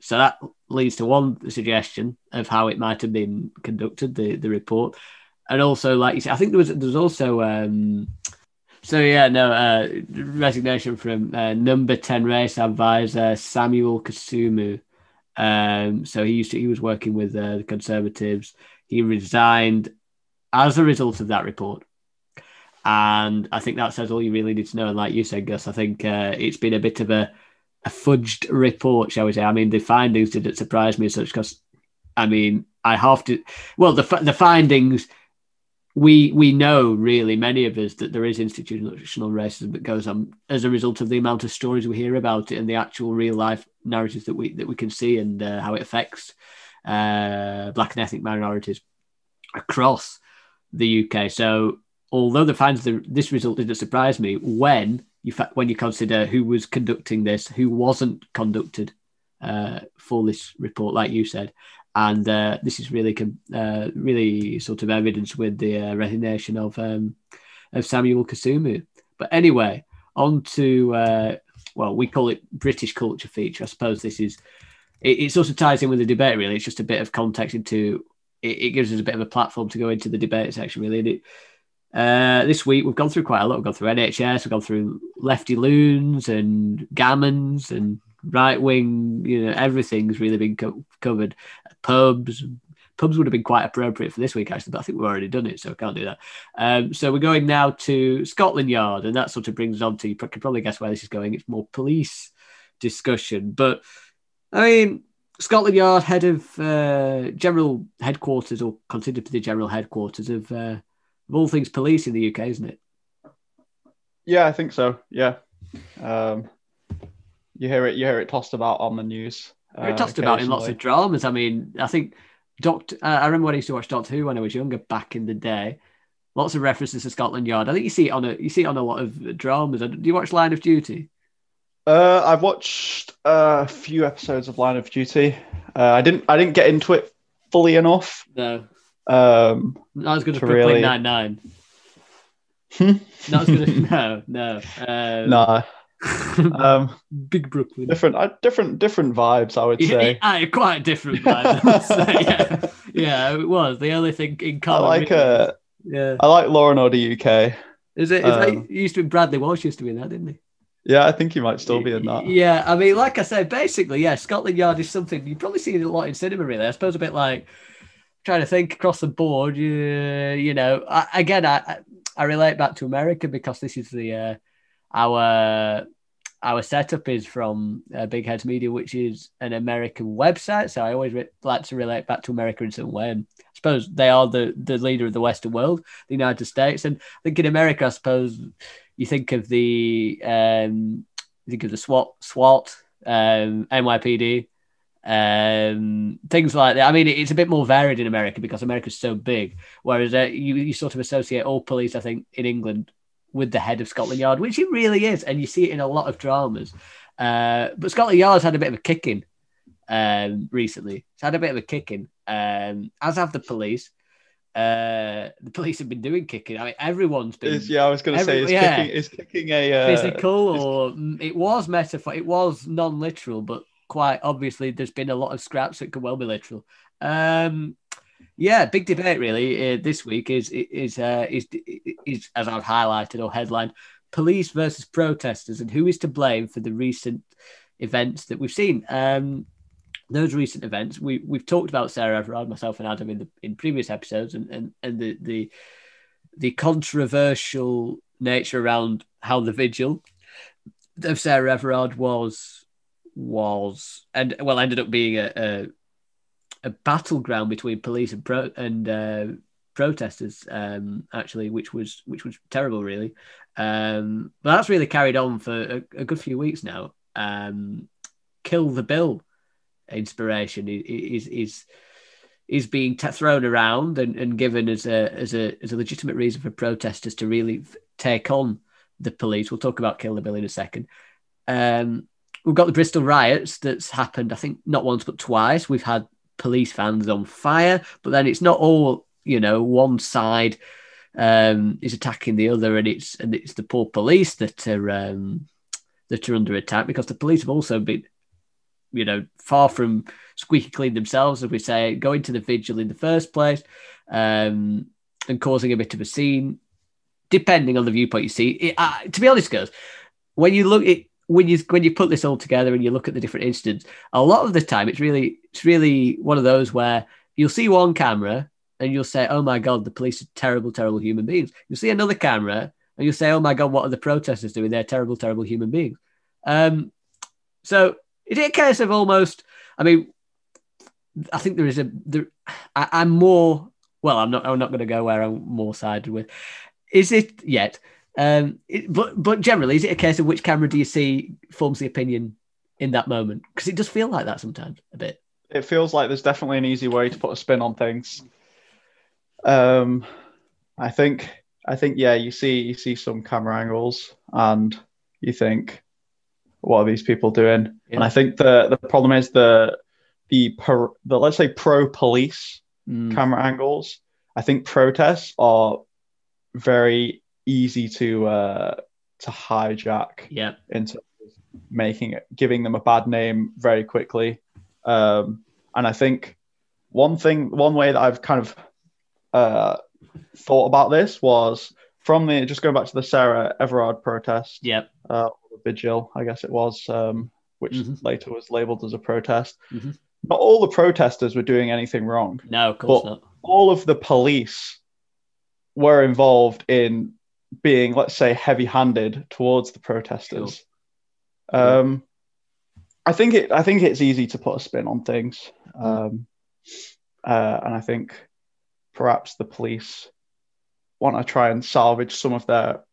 So that leads to one suggestion of how it might have been conducted, the, the report. And also, like you said, I think there was there was also um, so yeah, no uh, resignation from uh, number ten race advisor Samuel Kasumu. Um, so he used to, he was working with uh, the Conservatives. He resigned as a result of that report. And I think that says all you really need to know. And like you said, Gus, I think uh, it's been a bit of a, a fudged report, shall we say. I mean, the findings didn't surprise me as such because, I mean, I have to. Well, the the findings we we know really many of us that there is institutional racism that goes on as a result of the amount of stories we hear about it and the actual real life narratives that we that we can see and uh, how it affects uh, black and ethnic minorities across the UK. So although the findings of this result didn't surprise me, when you fa- when you consider who was conducting this, who wasn't conducted uh, for this report, like you said, and uh, this is really uh, really sort of evidence with the uh, resignation of um, of Samuel Kasumu. But anyway, on to uh, well, we call it British culture feature. I suppose this is it, it sort of ties in with the debate. Really, it's just a bit of context into. It, it gives us a bit of a platform to go into the debate section. Really, and it, uh, this week we've gone through quite a lot. We've gone through NHS, we've gone through lefty loons and gammons and right wing. You know, everything's really been co- covered. Pubs, pubs would have been quite appropriate for this week actually, but I think we've already done it, so I can't do that. Um, so we're going now to Scotland Yard, and that sort of brings us on to you can probably guess where this is going. It's more police discussion, but I mean. Scotland Yard, head of uh, general headquarters, or considered to be the general headquarters of uh, of all things police in the UK, isn't it? Yeah, I think so. Yeah, um, you hear it. You hear it tossed about on the news. Uh, tossed about in lots of dramas. I mean, I think Doctor. Uh, I remember when I used to watch Doctor Who when I was younger, back in the day. Lots of references to Scotland Yard. I think you see it on a you see it on a lot of dramas. Do you watch Line of Duty? Uh, I've watched a few episodes of Line of Duty. Uh, I didn't. I didn't get into it fully enough. No, Um, not as good as To Brooklyn really- Nine Nine. Hmm? Not as good as no, no. Um, no. Um, Big Brooklyn. different, uh, different, different vibes. I would say. yeah, quite different. vibe, I must say, yeah. yeah, it was the only thing in I like uh, yeah. I like Law and Order UK. Is it? Is um, that, it used to be Bradley Walsh used to be in that, didn't he? Yeah, I think he might still be in that. Yeah, I mean, like I said, basically, yeah, Scotland Yard is something you probably see a lot in cinema. Really, I suppose a bit like trying to think across the board. You, you know, I, again, I I- I relate back to America because this is the uh, our our setup is from uh, Big Heads Media, which is an American website. So I always re- like to relate back to America in some way. And I suppose they are the the leader of the Western world, the United States. And I think in America, I suppose you think of the um, you think of the SWAT, SWAT, um, NYPD, um, things like that. I mean, it's a bit more varied in America because America's so big. Whereas uh, you, you sort of associate all police, I think, in England with the head of Scotland Yard, which it really is, and you see it in a lot of dramas. Uh, but Scotland Yard's had a bit of a kicking um, recently. It's had a bit of a kicking, um, as have the police. Uh, the police have been doing kicking. I mean, everyone's been Is, yeah, I was going to say, is yeah. kicking, is kicking a uh, physical or mm, it was metaphor it was non-literal but quite obviously there's been a lot of scraps that could well be literal um yeah big debate really uh, this week is is uh is, is as i've highlighted or headlined police versus protesters and who is to blame for the recent events that we've seen. Um those recent events we we've talked about sarah everard myself and adam in the in previous episodes and and, and the the the controversial nature around how the vigil of Sarah Everard was was and well ended up being a a, a battleground between police and pro and uh, protesters um actually which was which was terrible really um but that's really carried on for a, a good few weeks now um kill the bill inspiration is is is being t- thrown around and, and given as a as a as a legitimate reason for protesters to really take on the police. We'll talk about Kill the Bill in a second. Um, we've got the Bristol riots that's happened. I think not once but twice. We've had police vans on fire, but then it's not all you know. One side um, is attacking the other, and it's and it's the poor police that are um, that are under attack because the police have also been you know, far from squeaky clean themselves, as we say, going to the vigil in the first place um, and causing a bit of a scene, depending on the viewpoint you see. It, uh, to be honest, guys, when you look at when you when you put this all together and you look at the different incidents, a lot of the time it's really it's really one of those where you'll see one camera and you'll say, "Oh my god, the police are terrible, terrible human beings." You'll see another camera and you'll say, "Oh my god, what are the protesters doing? They're terrible, terrible human beings." Um, so is it a case of almost? I mean, I think there is a. There, I, I'm more. Well, I'm not. I'm not going to go where I'm more sided with. Is it yet? Um, it, but but generally, is it a case of which camera do you see forms the opinion in that moment? Because it does feel like that sometimes a bit. it feels like there's definitely an easy way to put a spin on things. Um, I think I think yeah, you see you see some camera angles and you think, what are these people doing? Yeah. And I think the the problem is the the per, the let's say pro police Mm, camera angles. I think protests are very easy to uh, to hijack yeah. into making it giving them a bad name very quickly um, and i think one thing one way that i've kind of uh, thought about this was from the just going back to the sarah everard protest Yeah. uh, the vigil i guess it was um, which Mhm. later was labeled as a protest Mhm. not all the protesters were doing anything wrong No, of course not. all of the police were involved in being, let's say, heavy-handed towards the protesters. Um, I think it. I think it's easy to put a spin on things, um, uh, and I think perhaps the police want to try and salvage some of their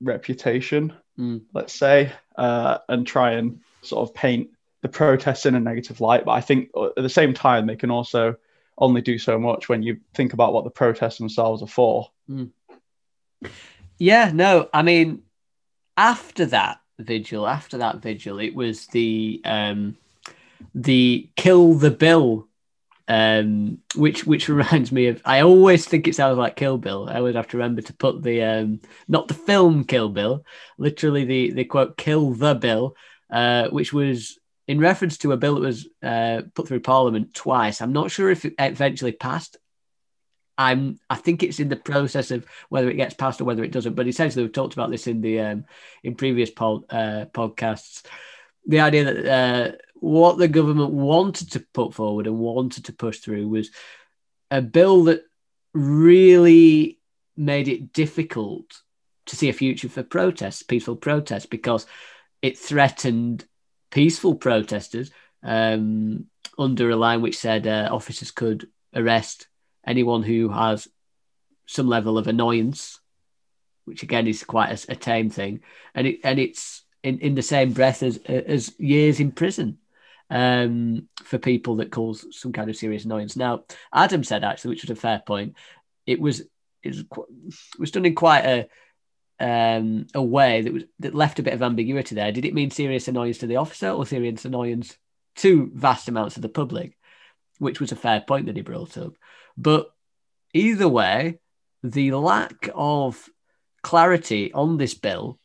reputation, Mm. let's say, uh, and try and sort of paint the protests in a negative light. But I think uh, at the same time, they can also only do so much when you think about what the protests themselves are for. Yeah, no, I mean, after that vigil, after that vigil, it was the um, the kill the bill um, which which reminds me of. I always think it sounds like Kill Bill. I always have to remember to put the um, not the film Kill Bill, literally the the quote Kill the Bill, uh, which was in reference to a bill that was uh, put through Parliament twice. I'm not sure if it eventually passed. I'm I think it's in the process of whether it gets passed or whether it doesn't. But essentially, we've talked about this in the um, in previous uh, podcasts. The idea that uh, what the government wanted to put forward and wanted to push through was a bill that really made it difficult to see a future for protests, peaceful protests, because it threatened peaceful protesters um, under a line which said uh, officers could arrest anyone who has some level of annoyance, which again is quite a, a tame thing, and it and it's in, in the same breath as as years in prison um, for people that cause some kind of serious annoyance. Now, Adam said actually, which was a fair point, it was it was, was done in quite a um, a way that was that left a bit of ambiguity there. Did it mean serious annoyance to the officer or serious annoyance to vast amounts of the public? Which was a fair point that he brought up. But either way, the lack of clarity on this bill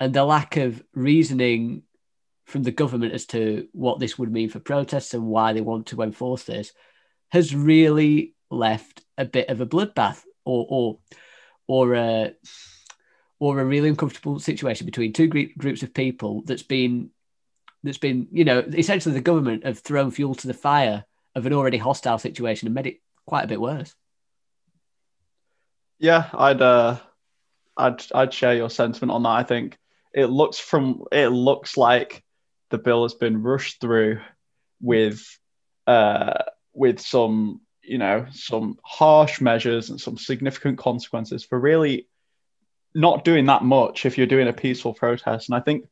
and the lack of reasoning from the government as to what this would mean for protests and why they want to enforce this has really left a bit of a bloodbath or or or a or a really uncomfortable situation between two groups of people that's been that's been you know essentially the government have thrown fuel to the fire of an already hostile situation and made it quite a bit worse yeah i'd uh i'd i'd share your sentiment on that i think it looks from it looks like the bill has been rushed through with uh, with some you know some harsh measures and some significant consequences for really not doing that much if you're doing a peaceful protest. And I think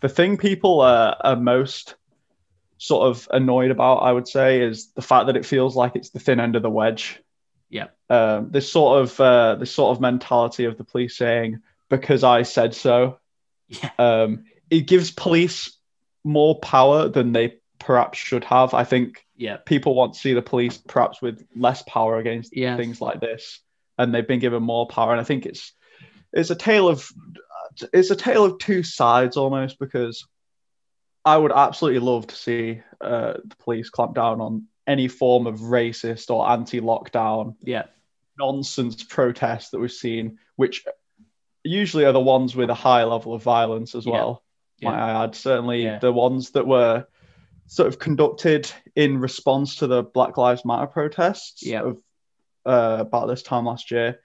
the thing people are, are most sort of annoyed about, I would say, is the fact that it feels like it's the thin end of the wedge. Yeah. Um, this sort of uh, this sort of mentality of the police saying because I said so. Yeah. Um, it gives police more power than they perhaps should have. I think yeah. people want to see the police perhaps with less power against yeah. things like this, and they've been given more power. And I think it's it's a tale of it's a tale of two sides almost because I would absolutely love to see uh, the police clamp down on any form of racist or anti-lockdown yeah nonsense protests that we've seen, which usually are the ones with a high level of violence as well Yeah. might I add. Certainly Yeah. the ones that were sort of conducted in response to the Black Lives Matter protests Yeah. of uh, about this time last year.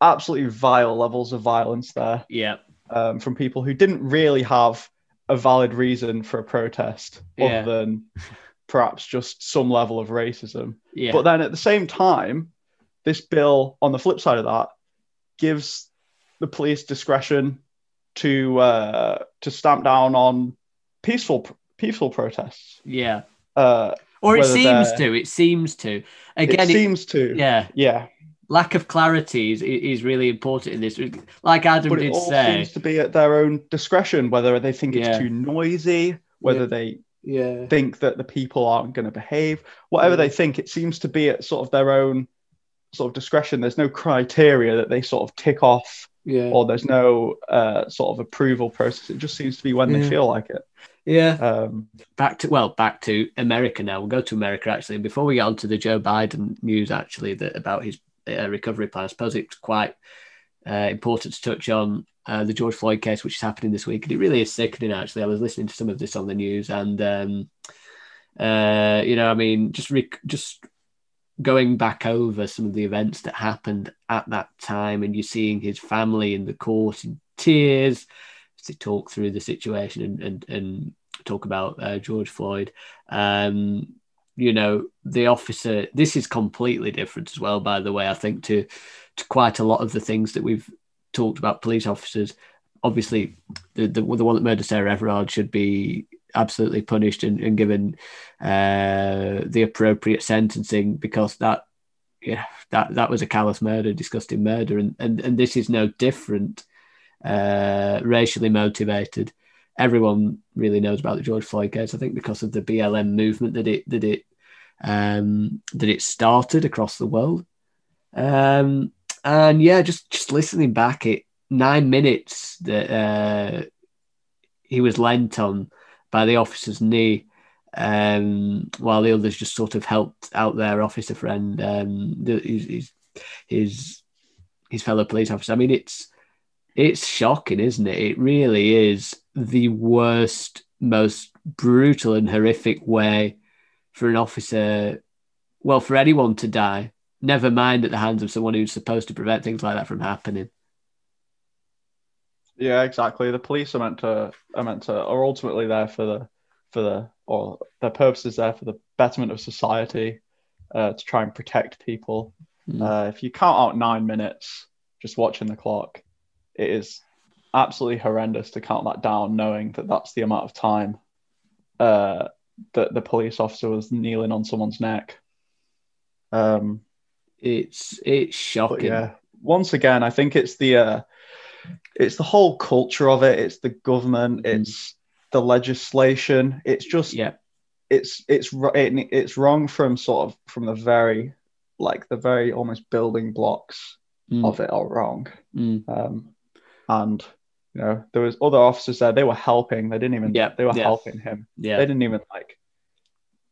Absolutely vile levels of violence there yeah um, from people who didn't really have a valid reason for a protest Yeah. other than perhaps just some level of racism. yeah But then at the same time, this bill, on the flip side of that, gives the police discretion to uh, to stamp down on peaceful peaceful protests. yeah Uh, or it seems to it seems to again it it- seems to, yeah yeah. Lack of clarity is, is really important in this like adam But it did say seems to be at their own discretion whether they think it's Yeah. too noisy, whether Yeah. they yeah think that the people aren't going to behave, whatever they think, it seems to be at sort of their own sort of discretion. There's no criteria that they sort of tick off yeah or there's no uh, sort of approval process. It just seems to be when they feel like it. yeah Um, back to well back to america now we'll go to america actually and before we get on to the joe biden news actually that about his uh, recovery plan i suppose it's quite uh, important to touch on uh, the george floyd case which is happening this week and it really is sickening actually i was listening to some of this on the news and um, uh, you know i mean just rec- just going back over some of the events that happened at that time and you're seeing his family in the court in tears to talk through the situation and and, and talk about uh, George Floyd. Um, you know, the officer. This is completely different as well, by the way. I think to to quite a lot of the things that we've talked about. Police officers, obviously, the the, the one that murdered Sarah Everard should be absolutely punished and, and given uh, the appropriate sentencing because that yeah that that was a callous murder, disgusting murder, and and and this is no different uh, racially motivated. Everyone really knows about the George Floyd case, I think, because of the BLM movement that it that it um, that it started across the world. Um, and yeah, just just listening back, it nine minutes that uh, he was lent on by the officer's knee, um, while the others just sort of helped out their officer friend, um, his, his his his fellow police officer. I mean, it's it's shocking, isn't it? It really is the worst, most brutal and horrific way for an officer, well, for anyone to die. Never mind at the hands of someone who's supposed to prevent things like that from happening. Yeah, exactly. The police are meant to are meant to are ultimately there for the for the or their purpose is there for the betterment of society, uh, to try and protect people. Mm. Uh, if you count out nine minutes just watching the clock, it is absolutely horrendous to count that down, knowing that that's the amount of time uh, that the police officer was kneeling on someone's neck. Um, It's it's shocking. yeah, once again, I think it's the uh, it's the whole culture of it. It's the government. Mm. It's the legislation. It's just yeah, it's it's it, it's wrong from sort of from the very like the very almost building blocks Mm. of it are wrong. Mm. Um, and you know there was other officers there. They were helping. They didn't even. Yeah, They were yeah. helping him. yeah, They didn't even like.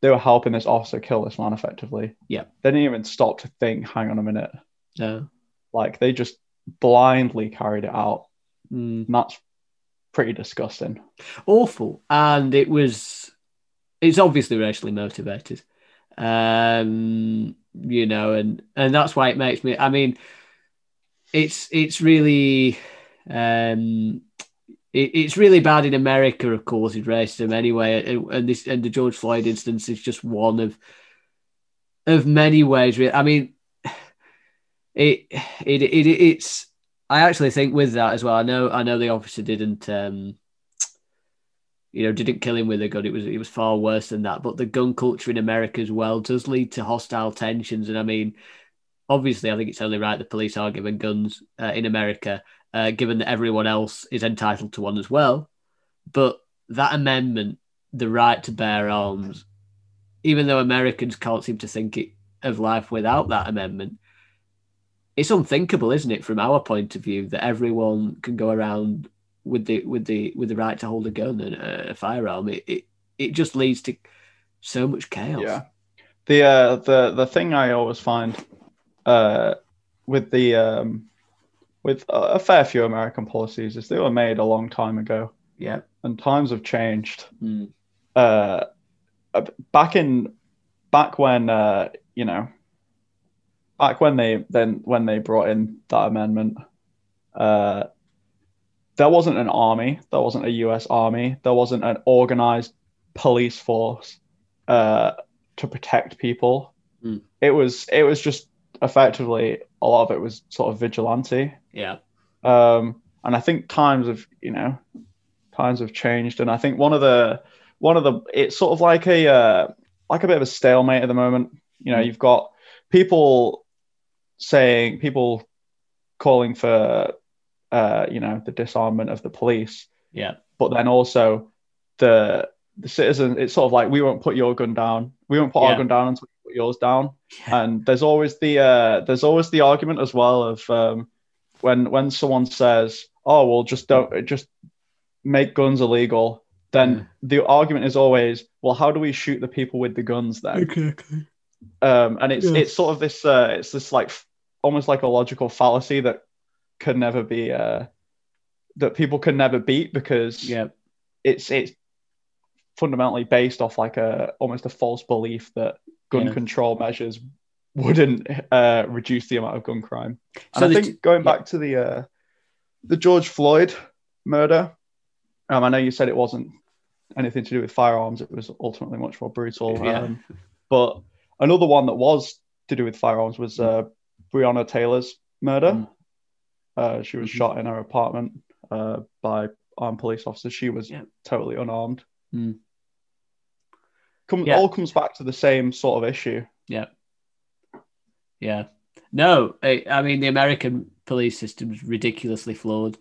They were helping this officer kill this man effectively. Yeah. They didn't even stop to think. Hang on a minute. no. Like they just blindly carried it out. Mm. And that's pretty disgusting. awful and it was it's obviously racially motivated um you know and and that's why it makes me i mean it's it's really um it, it's really bad in america of course with racism anyway and- and this and the george floyd instance is just one of of many ways i mean it, it it it's i actually think with that as well i know i know the officer didn't um you know, didn't kill him with a gun. It was it was far worse than that. But the gun culture in America as well does lead to hostile tensions. And I mean, obviously, I think it's only right the police are given guns uh, in America, uh, given that everyone else is entitled to one as well. But that amendment, the right to bear arms, even though Americans can't seem to think it, of life without that amendment, it's unthinkable, isn't it, from our point of view, that everyone can go around with the with the with the right to hold a gun and a, a firearm. It, it it just leads to so much chaos. Yeah. The uh, the the thing I always find uh, with the um, with a fair few American policies is they were made a long time ago, yeah, and times have changed. Mm. Uh, uh, back in back when uh, you know back when they then when they brought in that amendment, uh, there wasn't an army, there wasn't a U.S. army, there wasn't an organized police force uh, to protect people. Mm. It was it was just effectively a lot of it was sort of vigilante. Yeah, Um, and I think times have, you know, times have changed. And I think one of the, one of the, it's sort of like a, uh, like a bit of a stalemate at the moment. You know, Mm. you've got people saying, people calling for, uh, you know, the disarmament of the police, yeah, but then also the, the citizen, it's sort of like, we won't put your gun down. We won't put Yeah. our gun down until you put yours down yeah, and there's always the uh, there's always the argument as well of um, when when someone says, "Oh, well, just don't just make guns illegal," then the argument is always, "Well, how do we shoot the people with the guns then?" exactly. Um, and it's Yeah. it's sort of this uh, it's this like almost like a logical fallacy that can never be uh, that people can never beat because Yeah, it's it's fundamentally based off like a almost a false belief that gun Yeah. control measures wouldn't uh, reduce the amount of gun crime. And So I think t- going back to the uh, the George Floyd murder, um, I know you said it wasn't anything to do with firearms; it was ultimately much more brutal. Yeah. Um, but another one that was to do with firearms was uh, Breonna Taylor's murder. Mm. Uh, she was Mhm. shot in her apartment uh, by armed police officers. She was Yeah. totally unarmed. Mm. Come, Yeah. All comes back to the same sort of issue. yeah, yeah. No, I, I mean the American police system is ridiculously flawed.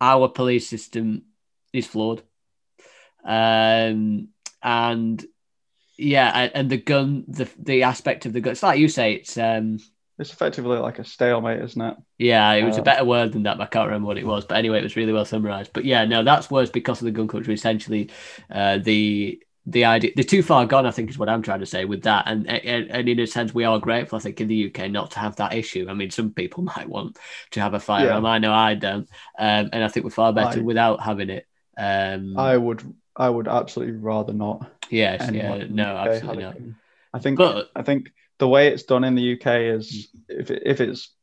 Our police system is flawed, um, and yeah, and, the gun, the the aspect of the gun. It's like you say, it's um, It's effectively like a stalemate, isn't it? yeah, it was a Uh, better word than that, but I can't remember what it was. But anyway, it was really well summarized. But yeah, no, that's worse because of the gun culture. Essentially, uh, the the idea, they're too far gone, I think, is what I'm trying to say with that. And, and and in a sense, we are grateful, I think, in the UK not to have that issue. I mean, some people might want to have a firearm. I know I don't, um, and I think we're far better I- without having it. Um, I would I would absolutely rather not. yes, yeah, no, absolutely not. I think But I think the way it's done in the UK is if it, if it's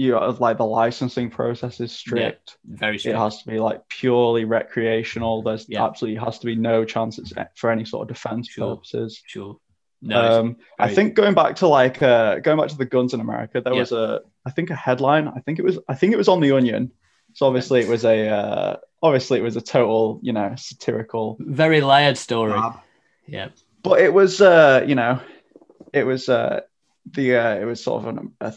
you know like the licensing process is strict. very strict. It has to be like purely recreational. There's Yeah. absolutely has to be no chance it's for any sort of defense Sure. purposes. Sure. No, um, I think going back to like uh, going back to the guns in America, there Yeah. was a I think a headline. I think it was I think it was on the Onion. So obviously it was a uh, obviously it was a total you know satirical very layered story. Yeah. but it was uh you know it was uh the uh, it was sort of an, a,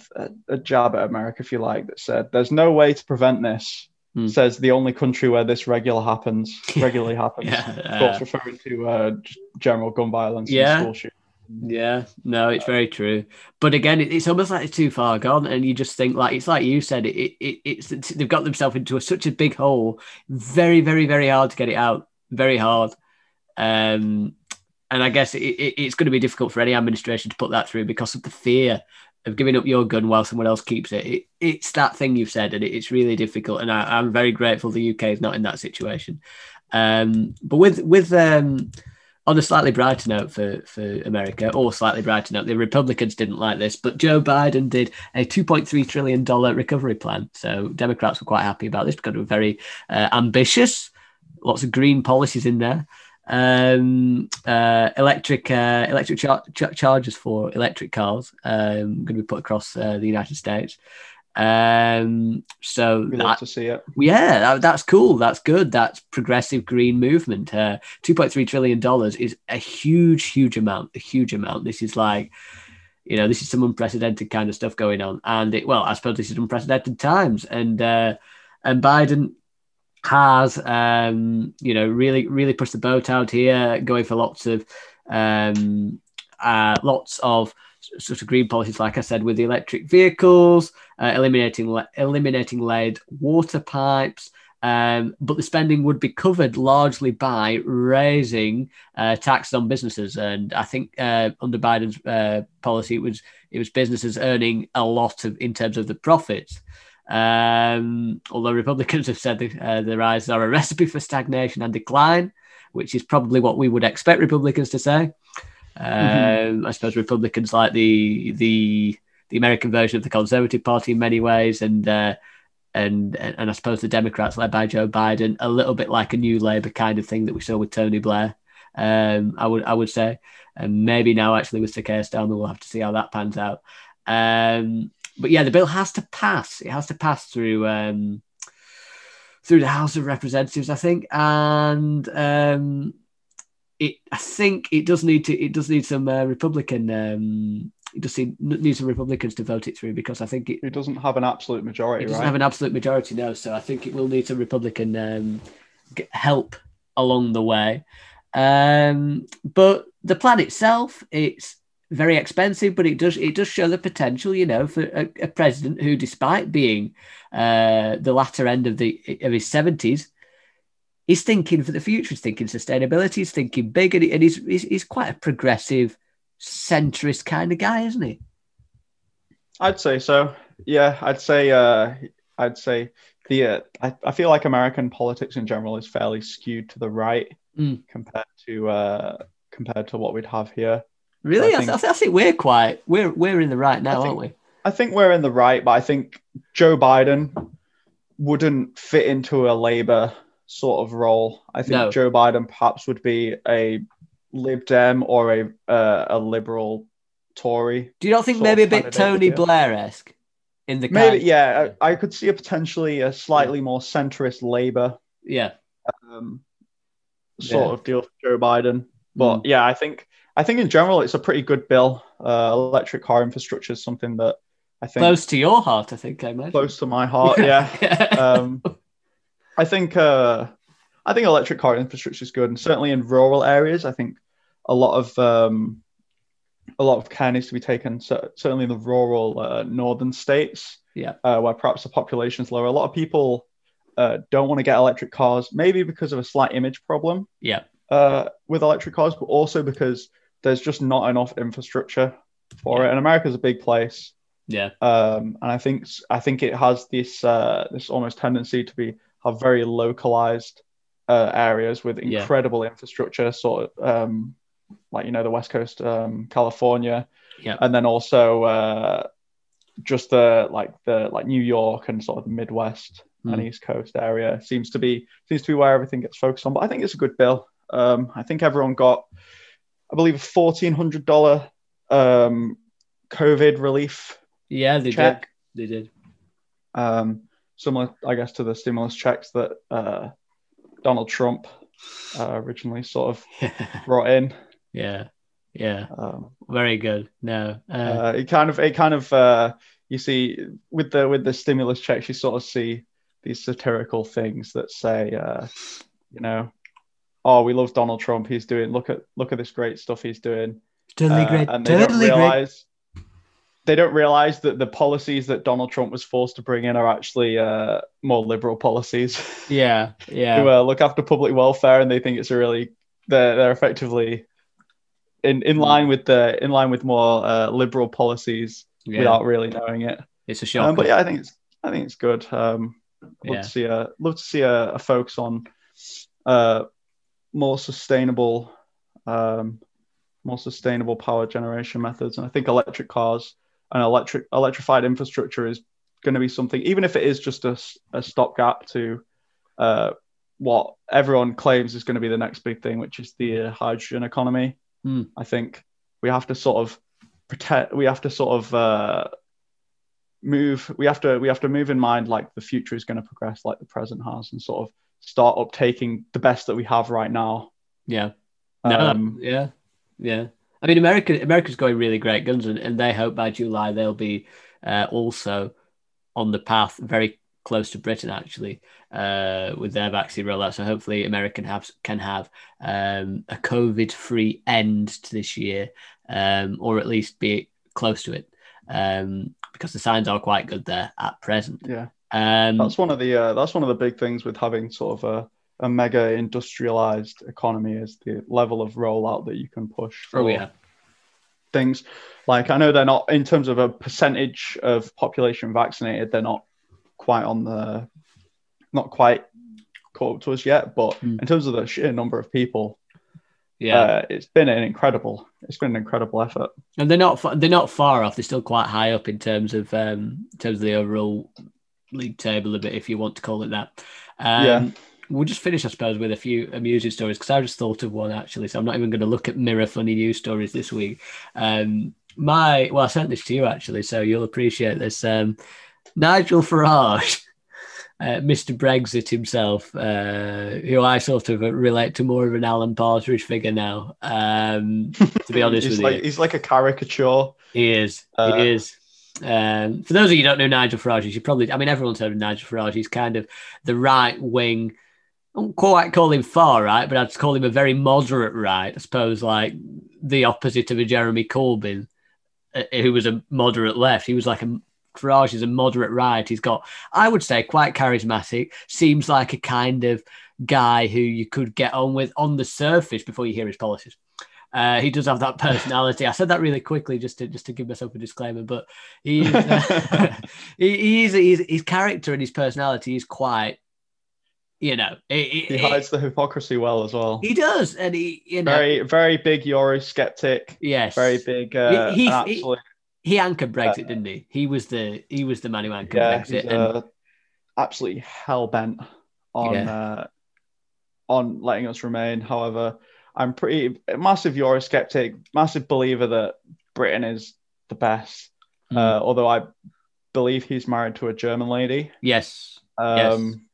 a, jab at America if you like that said there's no way to prevent this Hmm. says the only country where this regular happens regularly happens Yeah. of course referring to uh, general gun violence Yeah. and school shootings. Yeah, no, it's very true. But again, it, it's almost like it's too far gone, and you just think like it's like you said, it, it it's they've got themselves into a, such a big hole, very, very, very hard to get it out, very hard. Um, and I guess it, it, it's going to be difficult for any administration to put that through because of the fear of giving up your gun while someone else keeps it. it it's that thing you've said, and it, it's really difficult. And I, I'm very grateful the UK is not in that situation. Um, but with with um, on a slightly brighter note for, for America, or slightly brighter note, the Republicans didn't like this, but Joe Biden did a $2.3 trillion recovery plan. So Democrats were quite happy about this because it was very uh, ambitious, lots of green policies in there. Um, uh, electric uh, electric char- ch- chargers for electric cars um, going to be put across uh, the United States. Um, so we that- to see it yeah, that, that's cool. That's good. That's progressive green movement. Uh, Two point three trillion dollars is a huge, huge amount. A huge amount. This is like, you know, this is some unprecedented kind of stuff going on. And it, well, I suppose this is unprecedented times. And uh, and Biden has, um, you know, really, really pushed the boat out here, going for lots of, um, uh, lots of sort of green policies, like I said, with the electric vehicles, uh, eliminating eliminating lead water pipes. Um, but the spending would be covered largely by raising uh, taxes on businesses, and I think uh, under Biden's uh, policy, it was it was businesses earning a lot of in terms of the profits. Um, although Republicans have said the, uh, the rises are a recipe for stagnation and decline, which is probably what we would expect Republicans to say. Um, I suppose Republicans like the the the American version of the Conservative Party in many ways, and uh, and and I suppose the Democrats led by Joe Biden a little bit like a New Labour kind of thing that we saw with Tony Blair. Um, I would I would say, and maybe now actually with Sir Keir Starmer, we'll have to see how that pans out. Um, but yeah, the bill has to pass. It has to pass through um, through the House of Representatives, I think, and um, it I think it does need to it does need some uh, Republican um, it does need, need some Republicans to vote it through because I think it, it doesn't have an absolute majority it doesn't right have an absolute majority now, so I think it will need some Republican um, help along the way. Um, but the plan itself, it's very expensive, but it does it does show the potential, you know, for a, a president who, despite being uh, the latter end of the of his seventies, is thinking for the future. He's thinking sustainability. He's thinking big, and, he, and he's, he's he's quite a progressive, centrist kind of guy, isn't he? I'd say so. Yeah, I'd say. Uh, I'd say the. Uh, I, I feel like American politics in general is fairly skewed to the right Mm. compared to uh, compared to what we'd have here. Really, I I, think- I, I think we're quite we're we're in the right now, I aren't we? I think we're in the right, but I think Joe Biden wouldn't fit into a Labour sort of role. I think No. Joe Biden perhaps would be a Lib Dem or a uh, a liberal Tory. Do you not think maybe a bit Tony. Blair esque in the Maybe, kind? yeah, I, I could see a potentially a slightly more centrist Labour yeah, um, sort Yeah. of deal for Joe Biden. But yeah, I think I think in general it's a pretty good bill. Uh, electric car infrastructure is something that I think close to your heart, I think. I imagine. close to my heart. Yeah. um, I think uh, I think electric car infrastructure is good, and certainly in rural areas, I think a lot of um, a lot of care needs to be taken. So, certainly in the rural uh, northern states, Yeah. uh, where perhaps the population is lower. A lot of people uh, don't want to get electric cars, maybe because of a slight image problem Yeah. Uh, with electric cars, but also because there's just not enough infrastructure for it. And America's a big place, Yeah. um, and I think I think it has this uh, this almost tendency to be have very localized uh, areas with Yeah. incredible infrastructure, sort of um, like you know the West Coast, um, California, Yeah. and then also uh, just the like the like New York and sort of the Midwest and Hmm. East Coast area seems to be seems to be where everything gets focused on. But I think it's a good bill. Um, I think everyone got, I believe, a fourteen hundred dollar um, COVID relief Yeah. They check, did. They did. um, similar, I guess, to the stimulus checks that uh, Donald Trump uh, originally sort of brought in. yeah. Yeah. Um, Very good. No. Uh, uh, it kind of it kind of uh, you see with the with the stimulus checks you sort of see these satirical things that say uh, you know oh we love Donald Trump he's doing look at look at this great stuff he's doing totally Uh, great. and they don't Totally great. realize they don't realize that the policies that Donald Trump was forced to bring in are actually uh, more liberal policies Yeah. Yeah. to uh, look after public welfare and they think it's a really they're, they're effectively in in Hmm. line with the in line with more uh, liberal policies yeah. without really knowing it. It's a shock. Um, but yeah, I think it's I think it's good. Um, love Yeah. to see a love to see a, a focus on uh, more sustainable um, more sustainable power generation methods, and I think electric cars and electric electrified infrastructure is going to be something, even if it is just a stopgap to uh, what everyone claims is going to be the next big thing, which is the uh, hydrogen economy. Hmm. I think we have to sort of protect. We have to sort of uh, move. We have to we have to move in mind like the future is going to progress like the present has, and sort of start uptaking the best that we have right now. yeah. No, Um, yeah, yeah. I mean, America, America's going really great guns, and, and they hope by July they'll be uh, also on the path very close to Britain, actually, uh, with their vaccine rollout. So hopefully, America can have can have um, a COVID-free end to this year, um, or at least be close to it, um, because the signs are quite good there at present. yeah. Um, That's one of the uh, that's one of the big things with having sort of a, a mega industrialized economy is the level of rollout that you can push. For oh yeah, things like I know they're not in terms of a percentage of population vaccinated, they're not quite on the not quite caught up to us yet, but Hmm. in terms of the sheer number of people, yeah. uh, it's been an incredible it's been an incredible effort. And they're not they're not far off. They're still quite high up in terms of um, in terms of the overall league table a bit, if you want to call it that. Um, Yeah. We'll just finish, I suppose, with a few amusing stories because I just thought of one actually. So I'm not even going to look at mirror funny news stories this week. Um, my well, I sent this to you actually, so you'll appreciate this. Um, Nigel Farage. Uh, Mr. Brexit himself, uh, who I sort of relate to more of an Alan Partridge figure now. Um, to be honest he's with like you, he's like a caricature. he is. Uh, he is. Um, for those of you who don't know Nigel Farage, you probably, I mean, everyone's heard of Nigel Farage. He's kind of the right wing. I won't quite call him far right, but I'd call him a very moderate right. I suppose like the opposite of a Jeremy Corbyn, uh, who was a moderate left. He was like a Farage is a moderate right. He's got, I would say, quite charismatic. Seems like a kind of guy who you could get on with on the surface before you hear his policies. Uh, he does have that personality. I said that really quickly just to just to give myself a disclaimer, but he, he he's, he's his character and his personality is quite, you know, it, He it- hides the hypocrisy well as well. he does, and he you know Very very big Eurosceptic. yes Very big. Uh, He- he- absolute, he anchored Brexit, didn't he? He was the he was the man who anchored yeah, Brexit, and uh, absolutely hell bent on uh, on letting us remain. However, I'm pretty massive Eurosceptic, massive believer that Britain is the best. Hmm. Uh, although I believe he's married to a German lady. yes, Um,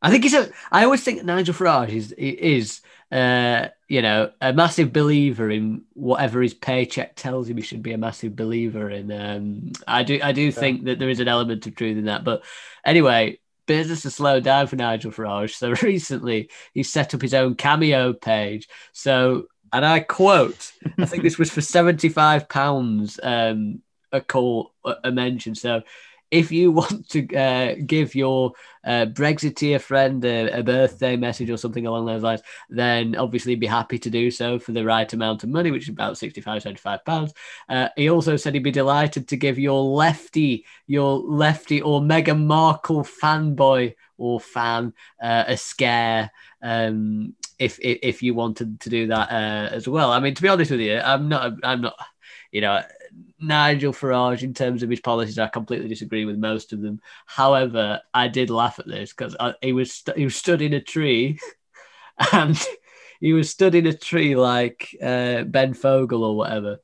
I think he's a. I always think Nigel Farage is is uh, you know a massive believer in whatever his paycheck tells him. He should be a massive believer in. Um, I do I do think that there is an element of truth in that. But anyway, business has slowed down for Nigel Farage. So recently he set up his own cameo page. So and I quote, I think this was for seventy-five pounds um, a call, a mention. So, if you want to uh, give your uh, Brexiteer friend a, a, birthday message or something along those lines, then obviously be happy to do so for the right amount of money, which is about 65, 75 pounds. Uh, he also said he'd be delighted to give your lefty, your lefty or Meghan Markle fanboy or fan uh, a scare. Um, if, if, if you wanted to do that uh, as well, I mean, to be honest with you, I'm not, I'm not, you know, Nigel Farage in terms of his policies. I completely disagree with most of them. However, I did laugh at this because he was st- he was stood in a tree, and he was stood in a tree like uh, Ben Fogle or whatever,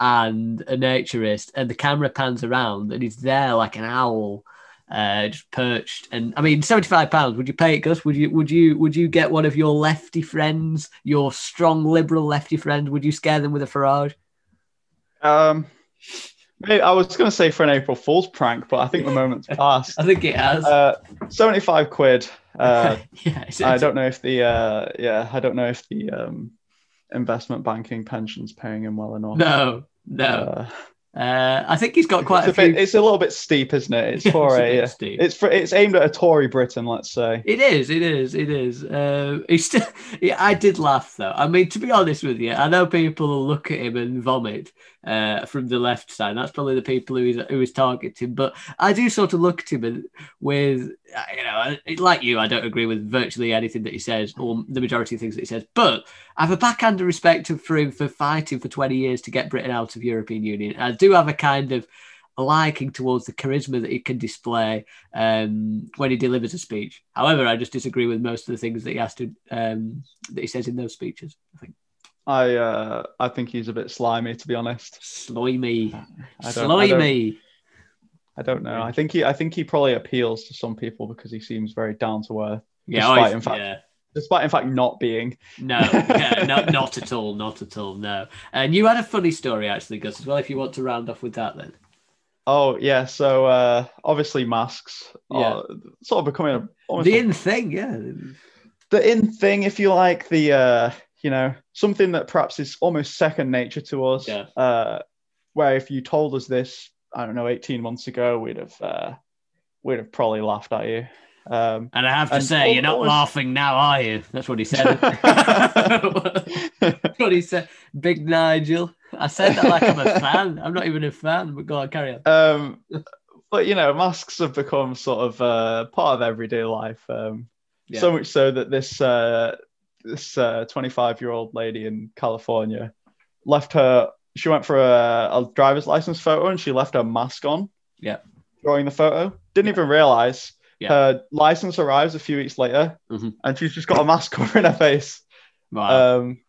and a naturist, and the camera pans around, and he's there like an owl. Uh, just perched, and I mean, seventy-five pounds. Would you pay it, Gus? Would you? Would you? Would you get one of your lefty friends, your strong liberal lefty friends? Would you scare them with a Farage? Um, I was going to say for an April Fool's prank, but I think the moment's passed. I think it has. Uh, Seventy-five quid. Uh, yeah, I don't know if the uh, yeah, I don't know if the um, investment banking pension's paying him well enough. No, no. Uh, uh, I think he's got quite it's a, few. Bit, it's a little bit steep, isn't it? It's for a. a it's for. It's aimed at a Tory Britain, let's say. It is. It is. It is. Uh, he's still. Yeah, I did laugh though. I mean, to be honest with you, I know people will look at him and vomit uh, from the left side. That's probably the people who he's who he's targeting. But I do sort of look at him with, you know, like you, I don't agree with virtually anything that he says or the majority of things that he says. But I have a backhand of respect for him for fighting for 20 years to get Britain out of European Union. I do have a kind of liking towards the charisma that he can display um, when he delivers a speech. However, I just disagree with most of the things that he has to um, that he says in those speeches. I think. I uh, I think he's a bit slimy, to be honest. Slimy, slimy. I don't know. I think he I think he probably appeals to some people because he seems very down to earth. Yeah, despite, in fact, yeah despite in fact not being. No, yeah, no, not at all, not at all. No. And you had a funny story actually, Gus, as well. If you want to round off with that, then. Oh yeah, so uh, obviously masks yeah. sort of becoming a the in thing, yeah. The in thing, if you like, the uh, you know something that perhaps is almost second nature to us. Yeah. Uh, where if you told us this, I don't know, eighteen months ago, we'd have uh, we'd have probably laughed at you. Um, and I have to say, you're not laughing now, are you? That's what he said. That's what he said. Big Nigel. I said that like I'm a fan. I'm not even a fan, but go on, carry on. Um, but you know, masks have become sort of uh, part of everyday life. Um, yeah. So much so that this uh, this 25 uh, year old lady in California left her. She went for a, a driver's license photo and she left her mask on. Yeah. Drawing the photo. Didn't even realize yeah. Her license arrives a few weeks later, mm-hmm. and she's just got a mask covering her face. Wow. Um,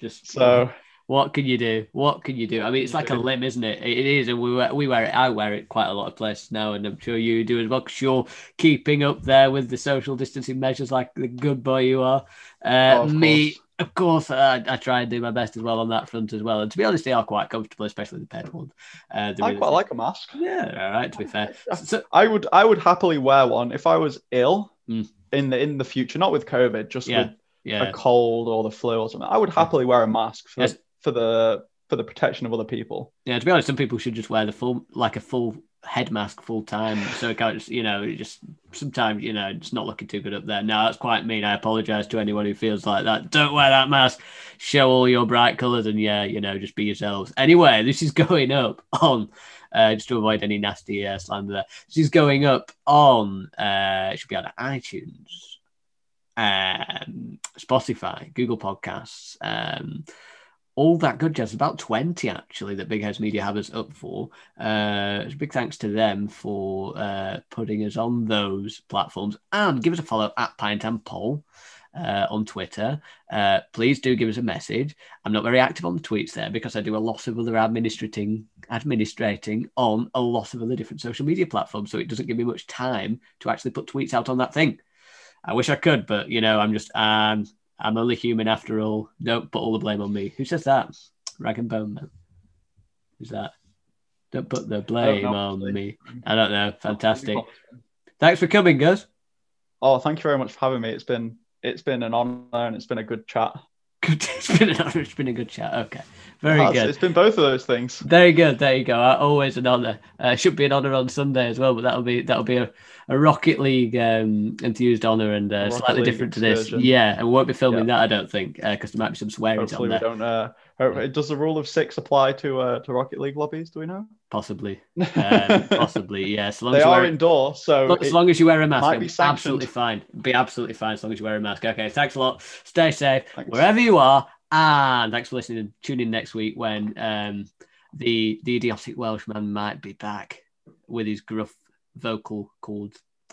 just so. What can you do? What can you do? I mean, it's like a limb, isn't it? It is, and we wear, we wear it. I wear it quite a lot of places now, and I'm sure you do as well. Because you're keeping up there with the social distancing measures, like the good boy you are. Uh, oh, me, course of course, I, I, try and do my best as well on that front as well. And to be honest, they are quite comfortable, especially the pet. Uh, I quite like a mask. Yeah, all right. To be fair, so, I would I would happily wear one if I was ill mm. in the in the future, not with COVID, just yeah. with yeah. a cold or the flu or something. I would happily wear a mask for, yes. For the for the protection of other people. Yeah, to be honest, some people should just wear the full like a full head mask full time. So it can't, just you know, just sometimes, you know, it's not looking too good up there. No, that's quite mean. I apologize to anyone who feels like that. Don't wear that mask. Show all your bright colors and yeah, you know, just be yourselves. Anyway, this is going up on. Uh, just to avoid any nasty uh, slander there. This is going up on, uh, it should be on iTunes, um, Spotify, Google Podcasts, um, all that good jazz. About 20 actually that Big Heads Media have us up for. Uh, big thanks to them for uh, putting us on those platforms and give us a follow at Pint and Poll. Uh, on Twitter, uh, please do give us a message. I'm not very active on the tweets there because I do a lot of other administrating, administrating on a lot of other different social media platforms, so it doesn't give me much time to actually put tweets out on that thing. I wish I could, but you know, I'm just um, I'm only human after all. Don't put all the blame on me. Who says that? Rag and Bone Man. Who's that? Don't put the blame on me. I don't know. Fantastic. Thanks for coming, guys. Oh, thank you very much for having me. It's been it's been an honor and it's been a good chat. Good. It's been an honor. It's been a good chat. Okay. Very Ah, good. It's been both of those things. Very good. There you go. Uh, always an honor. Uh, should be an honor on Sunday as well, but that'll be that'll be a, a Rocket League um, enthused honor and uh, slightly League different to this. excursion. yeah, and we won't be filming Yeah. that, I don't think, because there might be some swearing on we there. don't. Uh, does the rule of six apply to uh, to Rocket League lobbies? Do we know? Possibly, um, possibly. Yeah, so long they as you are wear, indoor, so as long as you wear a mask, might be absolutely fine. Be absolutely fine as long as you wear a mask. Okay, thanks a lot. Stay safe Thanks. wherever you are, and thanks for listening. and Tune in next week when um, the the idiotic Welshman might be back with his gruff vocal called